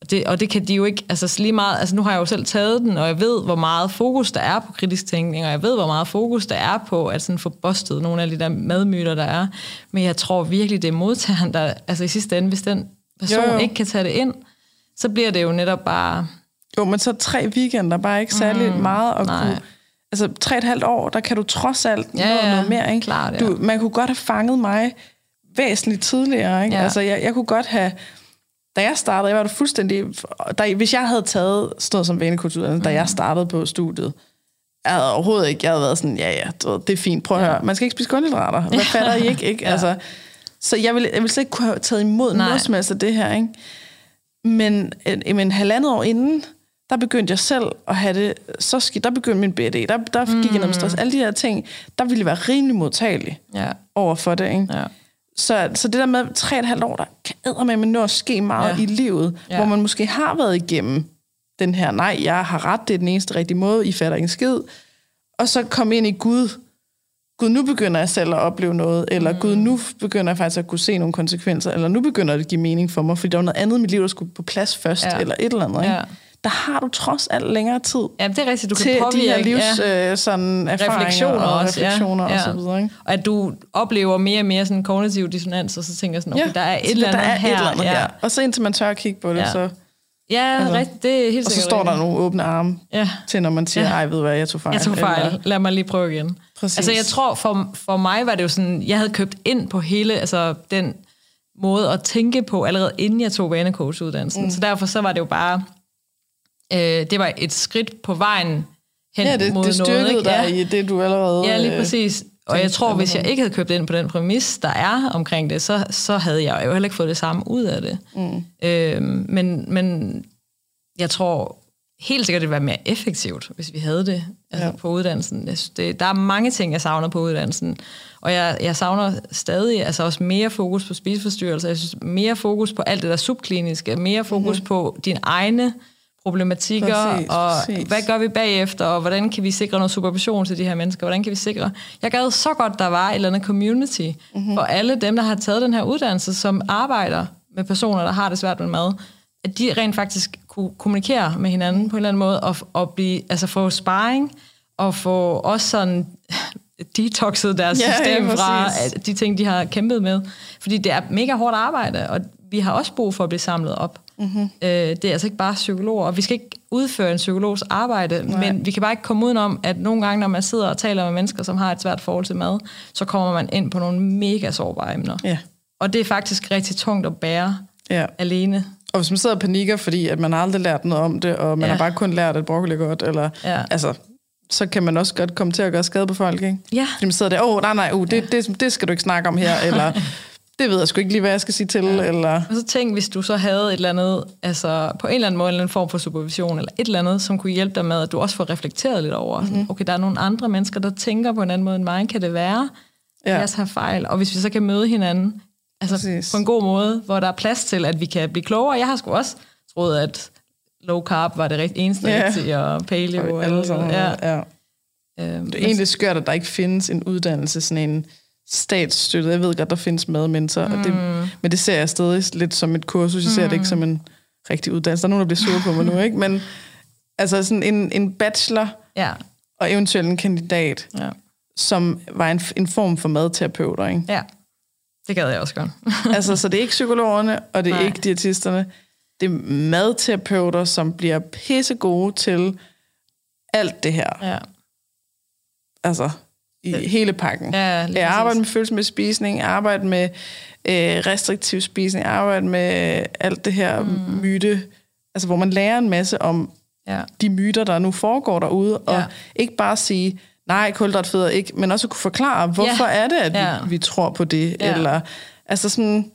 Og det, og det kan de jo ikke, altså lige meget, altså nu har jeg jo selv taget den, og jeg ved, hvor meget fokus der er på kritisk tænkning, og jeg ved, hvor meget fokus der er på at sådan få bustet nogle af de der madmyter, der er. Men jeg tror virkelig, det er modtageren, der, altså i sidste ende, hvis den person jo, jo. ikke kan tage det ind, så bliver det jo netop bare... Jo, men så tre weekender, bare ikke særlig mm, meget at nej. kunne... Altså tre et halvt år, der kan du trods alt ja, nå ja, noget mere, ikke? Klart, ja. du, man kunne godt have fanget mig væsentligt tidligere, ikke? Ja. Altså jeg, jeg kunne godt have da jeg startede, jeg var det fuldstændig... Der, hvis jeg havde taget sådan noget som vanekultur, mm. da jeg startede på studiet, jeg havde overhovedet ikke, jeg havde været sådan, ja, ja, det er fint, prøv at ja. høre, man skal ikke spise kulhydrater. Hvad fatter I ikke? ikke? ja. altså, så jeg ville, jeg ville slet ikke kunne have taget imod Nej. noget som helst af det her. Ikke? Men, men halvandet år inden, der begyndte jeg selv at have det så skidt. Der begyndte min BD, der, der gik mm. jeg ned med stress. Alle de her ting, der ville jeg være rimelig modtagelig ja. over for det. Ikke? Ja. Så, så det der med tre og et halvt år, der kan med nå at ske meget ja. i livet, ja. hvor man måske har været igennem den her, nej, jeg har ret, det er den eneste rigtige måde, I fatter ingen skid. Og så komme ind i Gud. Gud, nu begynder jeg selv at opleve noget, eller mm. Gud, nu begynder jeg faktisk at kunne se nogle konsekvenser, eller nu begynder det at give mening for mig, fordi der var noget andet i mit liv, der skulle på plads først, ja. eller et eller andet. Ikke? Ja der har du trods alt længere tid ja, det er rigtigt, du til kan påvirke, de her livs ja. øh, sådan refleksioner og også, refleksioner ja. og så videre. Ikke? Og at du oplever mere og mere sådan kognitiv dissonans, og så tænker sådan, okay, ja, der er et eller andet der er her. Et eller andet ja. her. Og så indtil man tør at kigge på det, ja. så... Ja, altså, rigtigt, det er helt Og så står der nogle åbne arme ja. til, når man siger, ja. ej, ved hvad, jeg tog fejl. Jeg tog fejl, eller... lad mig lige prøve igen. Præcis. Altså jeg tror, for, for mig var det jo sådan, jeg havde købt ind på hele, altså den måde at tænke på, allerede inden jeg tog vanecoach-uddannelsen. Mm. Så derfor så var det jo bare øh, det var et skridt på vejen hen ja, det, mod det noget. Ikke? dig ja. i det, du allerede... Ja, lige præcis. Og jeg tror, hvis jeg ikke havde købt ind på den præmis, der er omkring det, så, så havde jeg jo heller ikke fået det samme ud af det. Mm. Øh, men, men jeg tror helt sikkert, det ville være mere effektivt, hvis vi havde det altså Ja. på uddannelsen. Jeg synes, det, der er mange ting, jeg savner på uddannelsen. Og jeg, jeg savner stadig altså også mere fokus på spiseforstyrrelser. Jeg synes mere fokus på alt det der subkliniske. Mere fokus mm-hmm. på dine egne problematikker, Præcis, og præcis. hvad gør vi bagefter, og hvordan kan vi sikre noget supervision til de her mennesker, hvordan kan vi sikre... Jeg gad så godt, der var et eller andet community mm-hmm. for alle dem, der har taget den her uddannelse, som arbejder med personer, der har det svært med mad, at de rent faktisk kunne kommunikere med hinanden på en eller anden måde, og, og blive, altså få sparring, og få også sådan detoxet deres Ja, system ja, fra de ting, de har kæmpet med. Fordi det er mega hårdt arbejde, og vi har også brug for at blive samlet op. Mm-hmm. Øh, det er altså ikke bare psykologer, og vi skal ikke udføre en psykologs arbejde, Nej. men vi kan bare ikke komme udenom, at nogle gange, når man sidder og taler med mennesker, som har et svært forhold til mad, så kommer man ind på nogle mega sårbare emner. Ja. Og det er faktisk rigtig tungt at bære ja. alene. Og hvis man sidder og panikker, fordi at man har aldrig lært noget om det, og man Ja. har bare kun lært, at broccoli er godt, eller, Ja. altså, så kan man også godt komme til at gøre skade på folk, ikke? Ja. Fordi man sidder der, åh, oh, nej, nej, uh, det, det, det skal du ikke snakke om her, eller det ved jeg sgu ikke lige, hvad jeg skal sige til, ja. eller... Og så tænk, hvis du så havde et eller andet, altså på en eller anden måde, en eller anden form for supervision, eller et eller andet, som kunne hjælpe dig med, at du også får reflekteret lidt over, Mhm. mm-hmm. okay, der er nogle andre mennesker, der tænker på en anden måde end mig, kan det være? Ja. Ja. Jeg har fejl. Og hvis vi så kan møde hinanden, altså Præcis. på en god måde, hvor der er plads til, at vi kan blive klogere. Jeg har sgu også troet, at low carb var det rigt- eneste Ja. rigtige, og paleo. Og sammen, ja. ja. ja. Øhm, Det er egentlig skørt, at der ikke findes en uddannelse, sådan en statsstøttet. Jeg ved godt, der findes medmentor, mm. og det, men det ser jeg stadig lidt som et kursus. Jeg ser det ikke som en rigtig uddannelse. Der er nogen, der bliver sure på mig nu, ikke? Men altså sådan en, en bachelor ja, og eventuelt en kandidat, ja, som var en, en form for madterapeuter, ikke? ja. Det gad jeg også godt. altså, så det er ikke psykologerne, og det er Nej. ikke diætisterne. Det er madterapeuter, som bliver pisse gode til alt det her. ja. Altså, i hele pakken. Ja, lige jeg arbejder med følelsesmæssig spisning, jeg arbejder med øh, restriktiv spisning, jeg arbejder med alt det her mm. myte, altså hvor man lærer en masse om Ja. de myter, der nu foregår derude, og Ja. ikke bare sige, nej, kulhydratfødder ikke, men også kunne forklare, hvorfor Ja. er det, at Ja. vi, vi tror på det, Ja. eller altså sådan,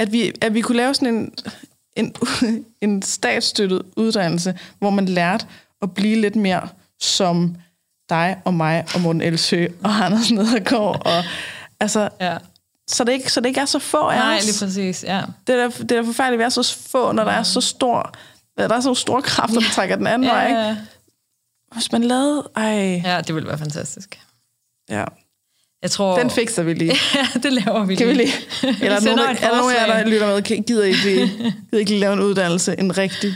at vi, at vi kunne lave sådan en, en, en statsstøttet uddannelse, hvor man lærte at blive lidt mere som dig og mig og Morten Elsø og Anders Nedergaard, og altså, ja. så det, ikke, så det ikke er så få af Nej, os. lige præcis, ja. Det er, da- det er da forfærdeligt, at vi er så få, når der er så stor, der er så store kræfter, der trækker den anden vej. Ikke? Ja, Hvis man lavede... Ej, ja, det ville være fantastisk. ja. Jeg tror... Den fikser vi lige. ja, det laver vi Kan vi lige? Eller er sender nogen, er der nogen af jer, der lytter med, gider ikke lige, gider ikke lige lave en uddannelse, en rigtig,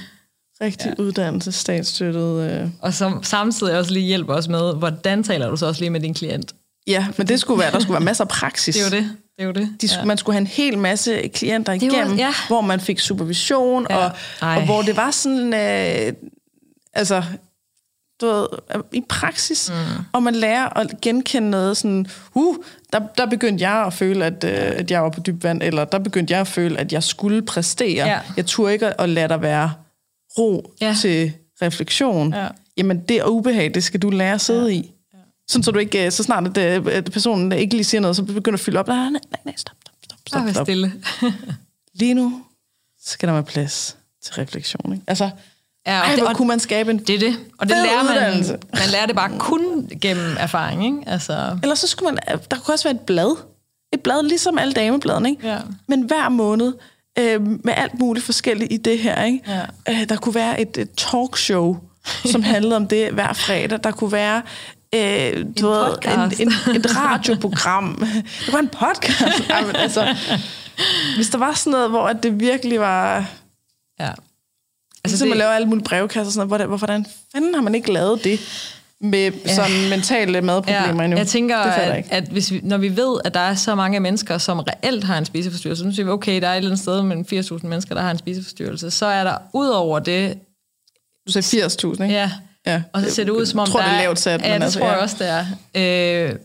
rigtig ja. uddannelse, statsstøttet... Øh. Og som samtidig også lige hjælper os med, hvordan taler du så også lige med din klient? Ja, men det skulle være, der skulle være masser af praksis. Det er jo det. Det er jo det. De, ja. Man skulle have en hel masse klienter Det var- igennem, ja. hvor man fik supervision, Ja. og, Ej. og hvor det var sådan, øh, altså, du ved, i praksis, mm. og man lærer at genkende noget sådan, uh, der, der begyndte jeg at føle, at, øh, at jeg var på dyb vand, eller der begyndte jeg at føle, at jeg skulle præstere. Ja. Jeg turde ikke at, at lade dig være ro Ja. til refleksion. Ja. Jamen, det ubehag, det skal du lære at sidde ja. i. Sådan, så du ikke, øh, så snart at, øh, at personen ikke lige siger noget, så begynder at fylde op. Nej, nej, nej, nej, stop, stop, stop, stop, stop. stille. Lige nu skal der være plads til refleksion. Ikke? Altså, Ja, og ej, det- hvor og- kunne man skabe en... Det er det. Og det lærer man, uddannelse. man lærer det bare kun gennem erfaring, ikke? Altså, Eller så skulle man... Der kunne også være et blad. Et blad, ligesom alle damebladene, ikke? Ja. Men hver måned øh, med alt muligt forskelligt i det her, ikke? Ja. Øh, der kunne være et, et talkshow, som handlede om det hver fredag. Der kunne være... Øh, du ved, podcast. en, en, et radioprogram. Det var en podcast. Ej, men altså, hvis der var sådan noget, hvor at det virkelig var... ja. Altså ligesom det... at lave alle mulige brevkasser og sådan noget. Hvordan, hvordan fanden har man ikke lavet det med ja. sådan mentale madproblemer Ja, endnu? jeg tænker, at, at hvis vi, når vi ved, at der er så mange mennesker, som reelt har en spiseforstyrrelse, så synes vi, okay, der er et eller andet sted mellem 80.000 mennesker, der har en spiseforstyrrelse, så er der ud over det, Du sagde 80.000, ikke? ja, ja. og så ser det ud som om, Jeg tror, der det er lavt sat. Ja, men det altså, tror jeg ja. også, det er. Øh,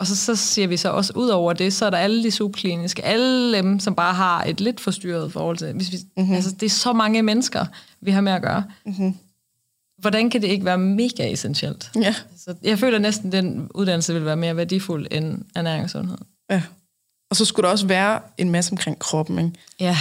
og så, så siger vi så også, ud over det, så er der alle de subkliniske, alle dem, som bare har et lidt forstyrret forhold til, hvis vi, Mhm. mm-hmm. altså det er så mange mennesker, vi har med at gøre. Mm-hmm. Hvordan kan det ikke være mega essentielt? Ja, Så jeg føler næsten, at den uddannelse vil være mere værdifuld end ernæring og sundhed. ja. Og så skulle der også være en masse omkring kroppen, ikke? Ja,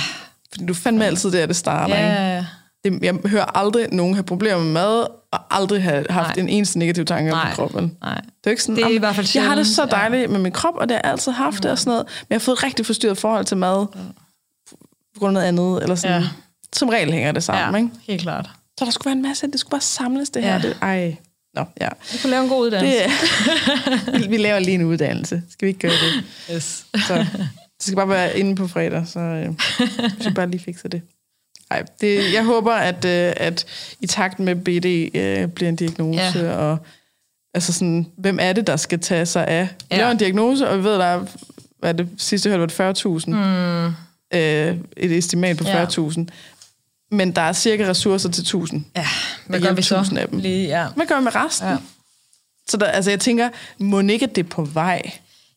Fordi du fandme altid der, det starter, ja, ikke? ja, ja. Det, jeg hører aldrig nogen have problemer med mad, og aldrig have haft Nej. en eneste negativ tanke om kroppen. Nej. Det er ikke sådan, Det er i "Jamen, hvert fald Jeg har det så sjældent, ja. dejligt med min krop, og det har jeg altid haft det og sådan noget. Men jeg har fået et rigtig forstyrret forhold til mad, på grund af noget andet. Eller sådan. Ja. Som regel hænger det sammen, Ja, ikke? helt klart. Så der skulle være en masse, det skulle bare samles det her. Ja. Det, ej, nå, ja. Vi kunne lave en god uddannelse. Det, vi, vi laver lige en uddannelse. Skal vi ikke gøre det? Yes. Så det skal bare være inde på fredag, så øh, vi bare lige fikser det. Ej, det, jeg håber, at, øh, at i takt med BD øh, bliver en diagnose, Ja. og altså sådan, hvem er det, der skal tage sig af? Vi Ja. laver en diagnose, og vi ved, der er, hvad er det sidste jeg hørte, var det 40.000. Mm. Øh, et estimat på Ja. 40.000. Men der er cirka ressourcer til 1000. Ja, hvad gør vi så? af dem. Lige, ja. Hvad gør vi med resten? Ja. Så der, altså, jeg tænker, må ikke, at det er på vej?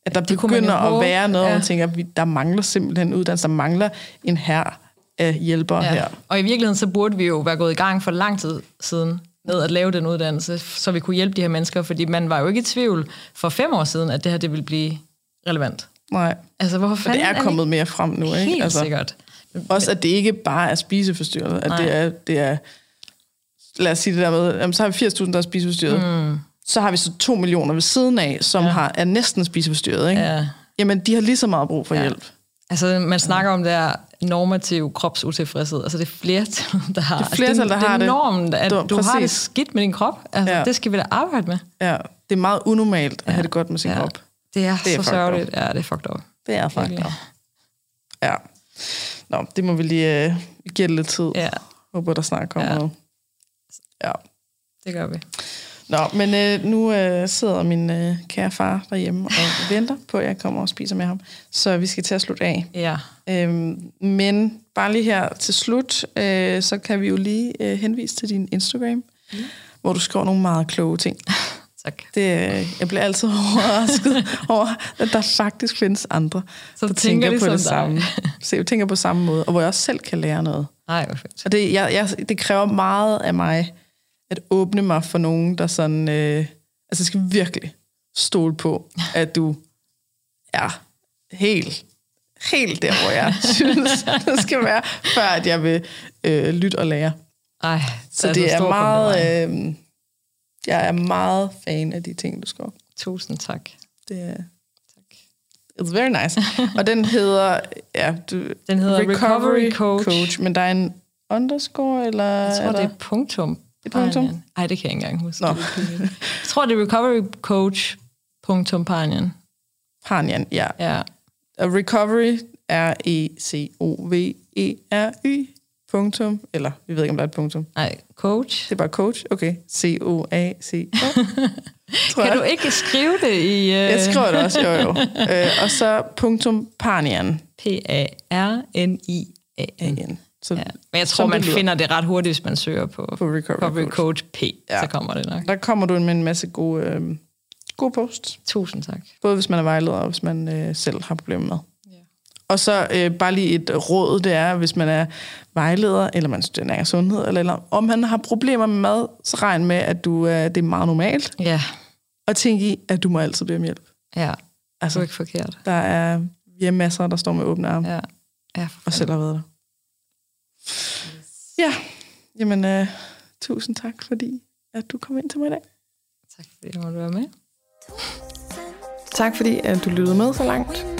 At der Det begynder at være noget, ja. man tænker, at vi, der mangler simpelthen uddannelse, der mangler en her af hjælpere ja. her. Og i virkeligheden så burde vi jo være gået i gang for lang tid siden med at lave den uddannelse, så vi kunne hjælpe de her mennesker, fordi man var jo ikke i tvivl for fem år siden, at det her det ville blive relevant. Nej. Altså, hvorfor Og fanden det er kommet mere frem nu, Helt ikke? altså, sikkert. Også at det ikke bare er spiseforstyrret, at Nej. det er, det er, lad os sige det der med, jamen, så har vi 80.000, der er spiseforstyrret. Mm. Så har vi så 2 millioner ved siden af, som ja. har, er næsten spiseforstyrret, ikke? Ja. Jamen, de har lige så meget brug for ja. hjælp. Altså, man snakker om det her normativ kropsutilfredshed. Altså, det er flertal, der har Det er flertal, der har det. det. er normen, at Det var du har det skidt med din krop. Altså, Ja. ja. Det skal vi da arbejde med. Ja, det er meget unormalt at have det godt med sin ja. krop. Det er, Det er så fucked sørgeligt. Ja, det er fucked up. Det er faktisk. Virkelig. Ja. Nå, det må vi lige uh, give lidt tid. Ja, Håber, der snart kommer ja. Ja. noget. Ja. det gør vi. Nå, men øh, nu øh, sidder min øh, kære far derhjemme og venter på, at jeg kommer og spiser med ham. Så vi skal til at slutte af. Ja. Øhm, men bare lige her til slut, øh, så kan vi jo lige øh, henvise til din Instagram, mm. hvor du skriver nogle meget kloge ting. Tak. Det, jeg bliver altid overrasket over, at der faktisk findes andre, Så der tænker tænker på det samme. Så jeg tænker på samme måde, og hvor jeg også selv kan lære noget. Nej, hvor fedt. Og det, jeg, jeg, det kræver meget af mig, at åbne mig for nogen, der sådan... Øh, altså, jeg skal virkelig stole på, at du er helt, helt der, hvor jeg synes, det skal være, før at jeg vil øh, lytte og lære. Ej, Så altså det er stor meget... Øh, jeg er meget fan af de ting, du skriver. Tusind tak. Det er... It's very nice. Og den hedder... Ja, du, Den hedder Recovery Coach. Coach. Men der er en underscore, eller... Jeg tror, er det er punktum. Det er punktum? Ej, det kan jeg ikke engang huske. Nå. Jeg tror, det er Recovery Coach. Punktum Panjan. Harnian, ja. Ja. Og recovery er e c o v e r y punktum, eller vi ved ikke, om der er et punktum. Nej, coach. Det er bare coach. Okay. Tror Kan jeg. du ikke skrive det i... Uh, Jeg skriver det også, jo jo. øh, og så punktum Parnian. P-A-R-N-I-A-N. Så Ja. Men jeg tror, man det finder det ret hurtigt, hvis man søger på, På Recovery Recovery Coach. Coach P. Ja. Så kommer det nok. der kommer du med en masse gode, øh, gode posts. Tusind tak. Både hvis man er vejleder, og hvis man øh, selv har problemer med. Og så øh, bare lige et råd, det er, hvis man er vejleder, eller man studerer sundhed, eller, eller om man har problemer med mad, så regn med, at du, øh, det er meget normalt. Ja, Og tænk i, at du må altid bede om hjælp. ja. Du er Altså, ikke forkert. der er, vi er masser, der står med åbne arme, ja. Ja. Og selv har været der. Ja, jamen, øh, tusind tak, fordi at du kom ind til mig i dag. Tak fordi du måtte være med. Tak fordi at du lyttede med så langt.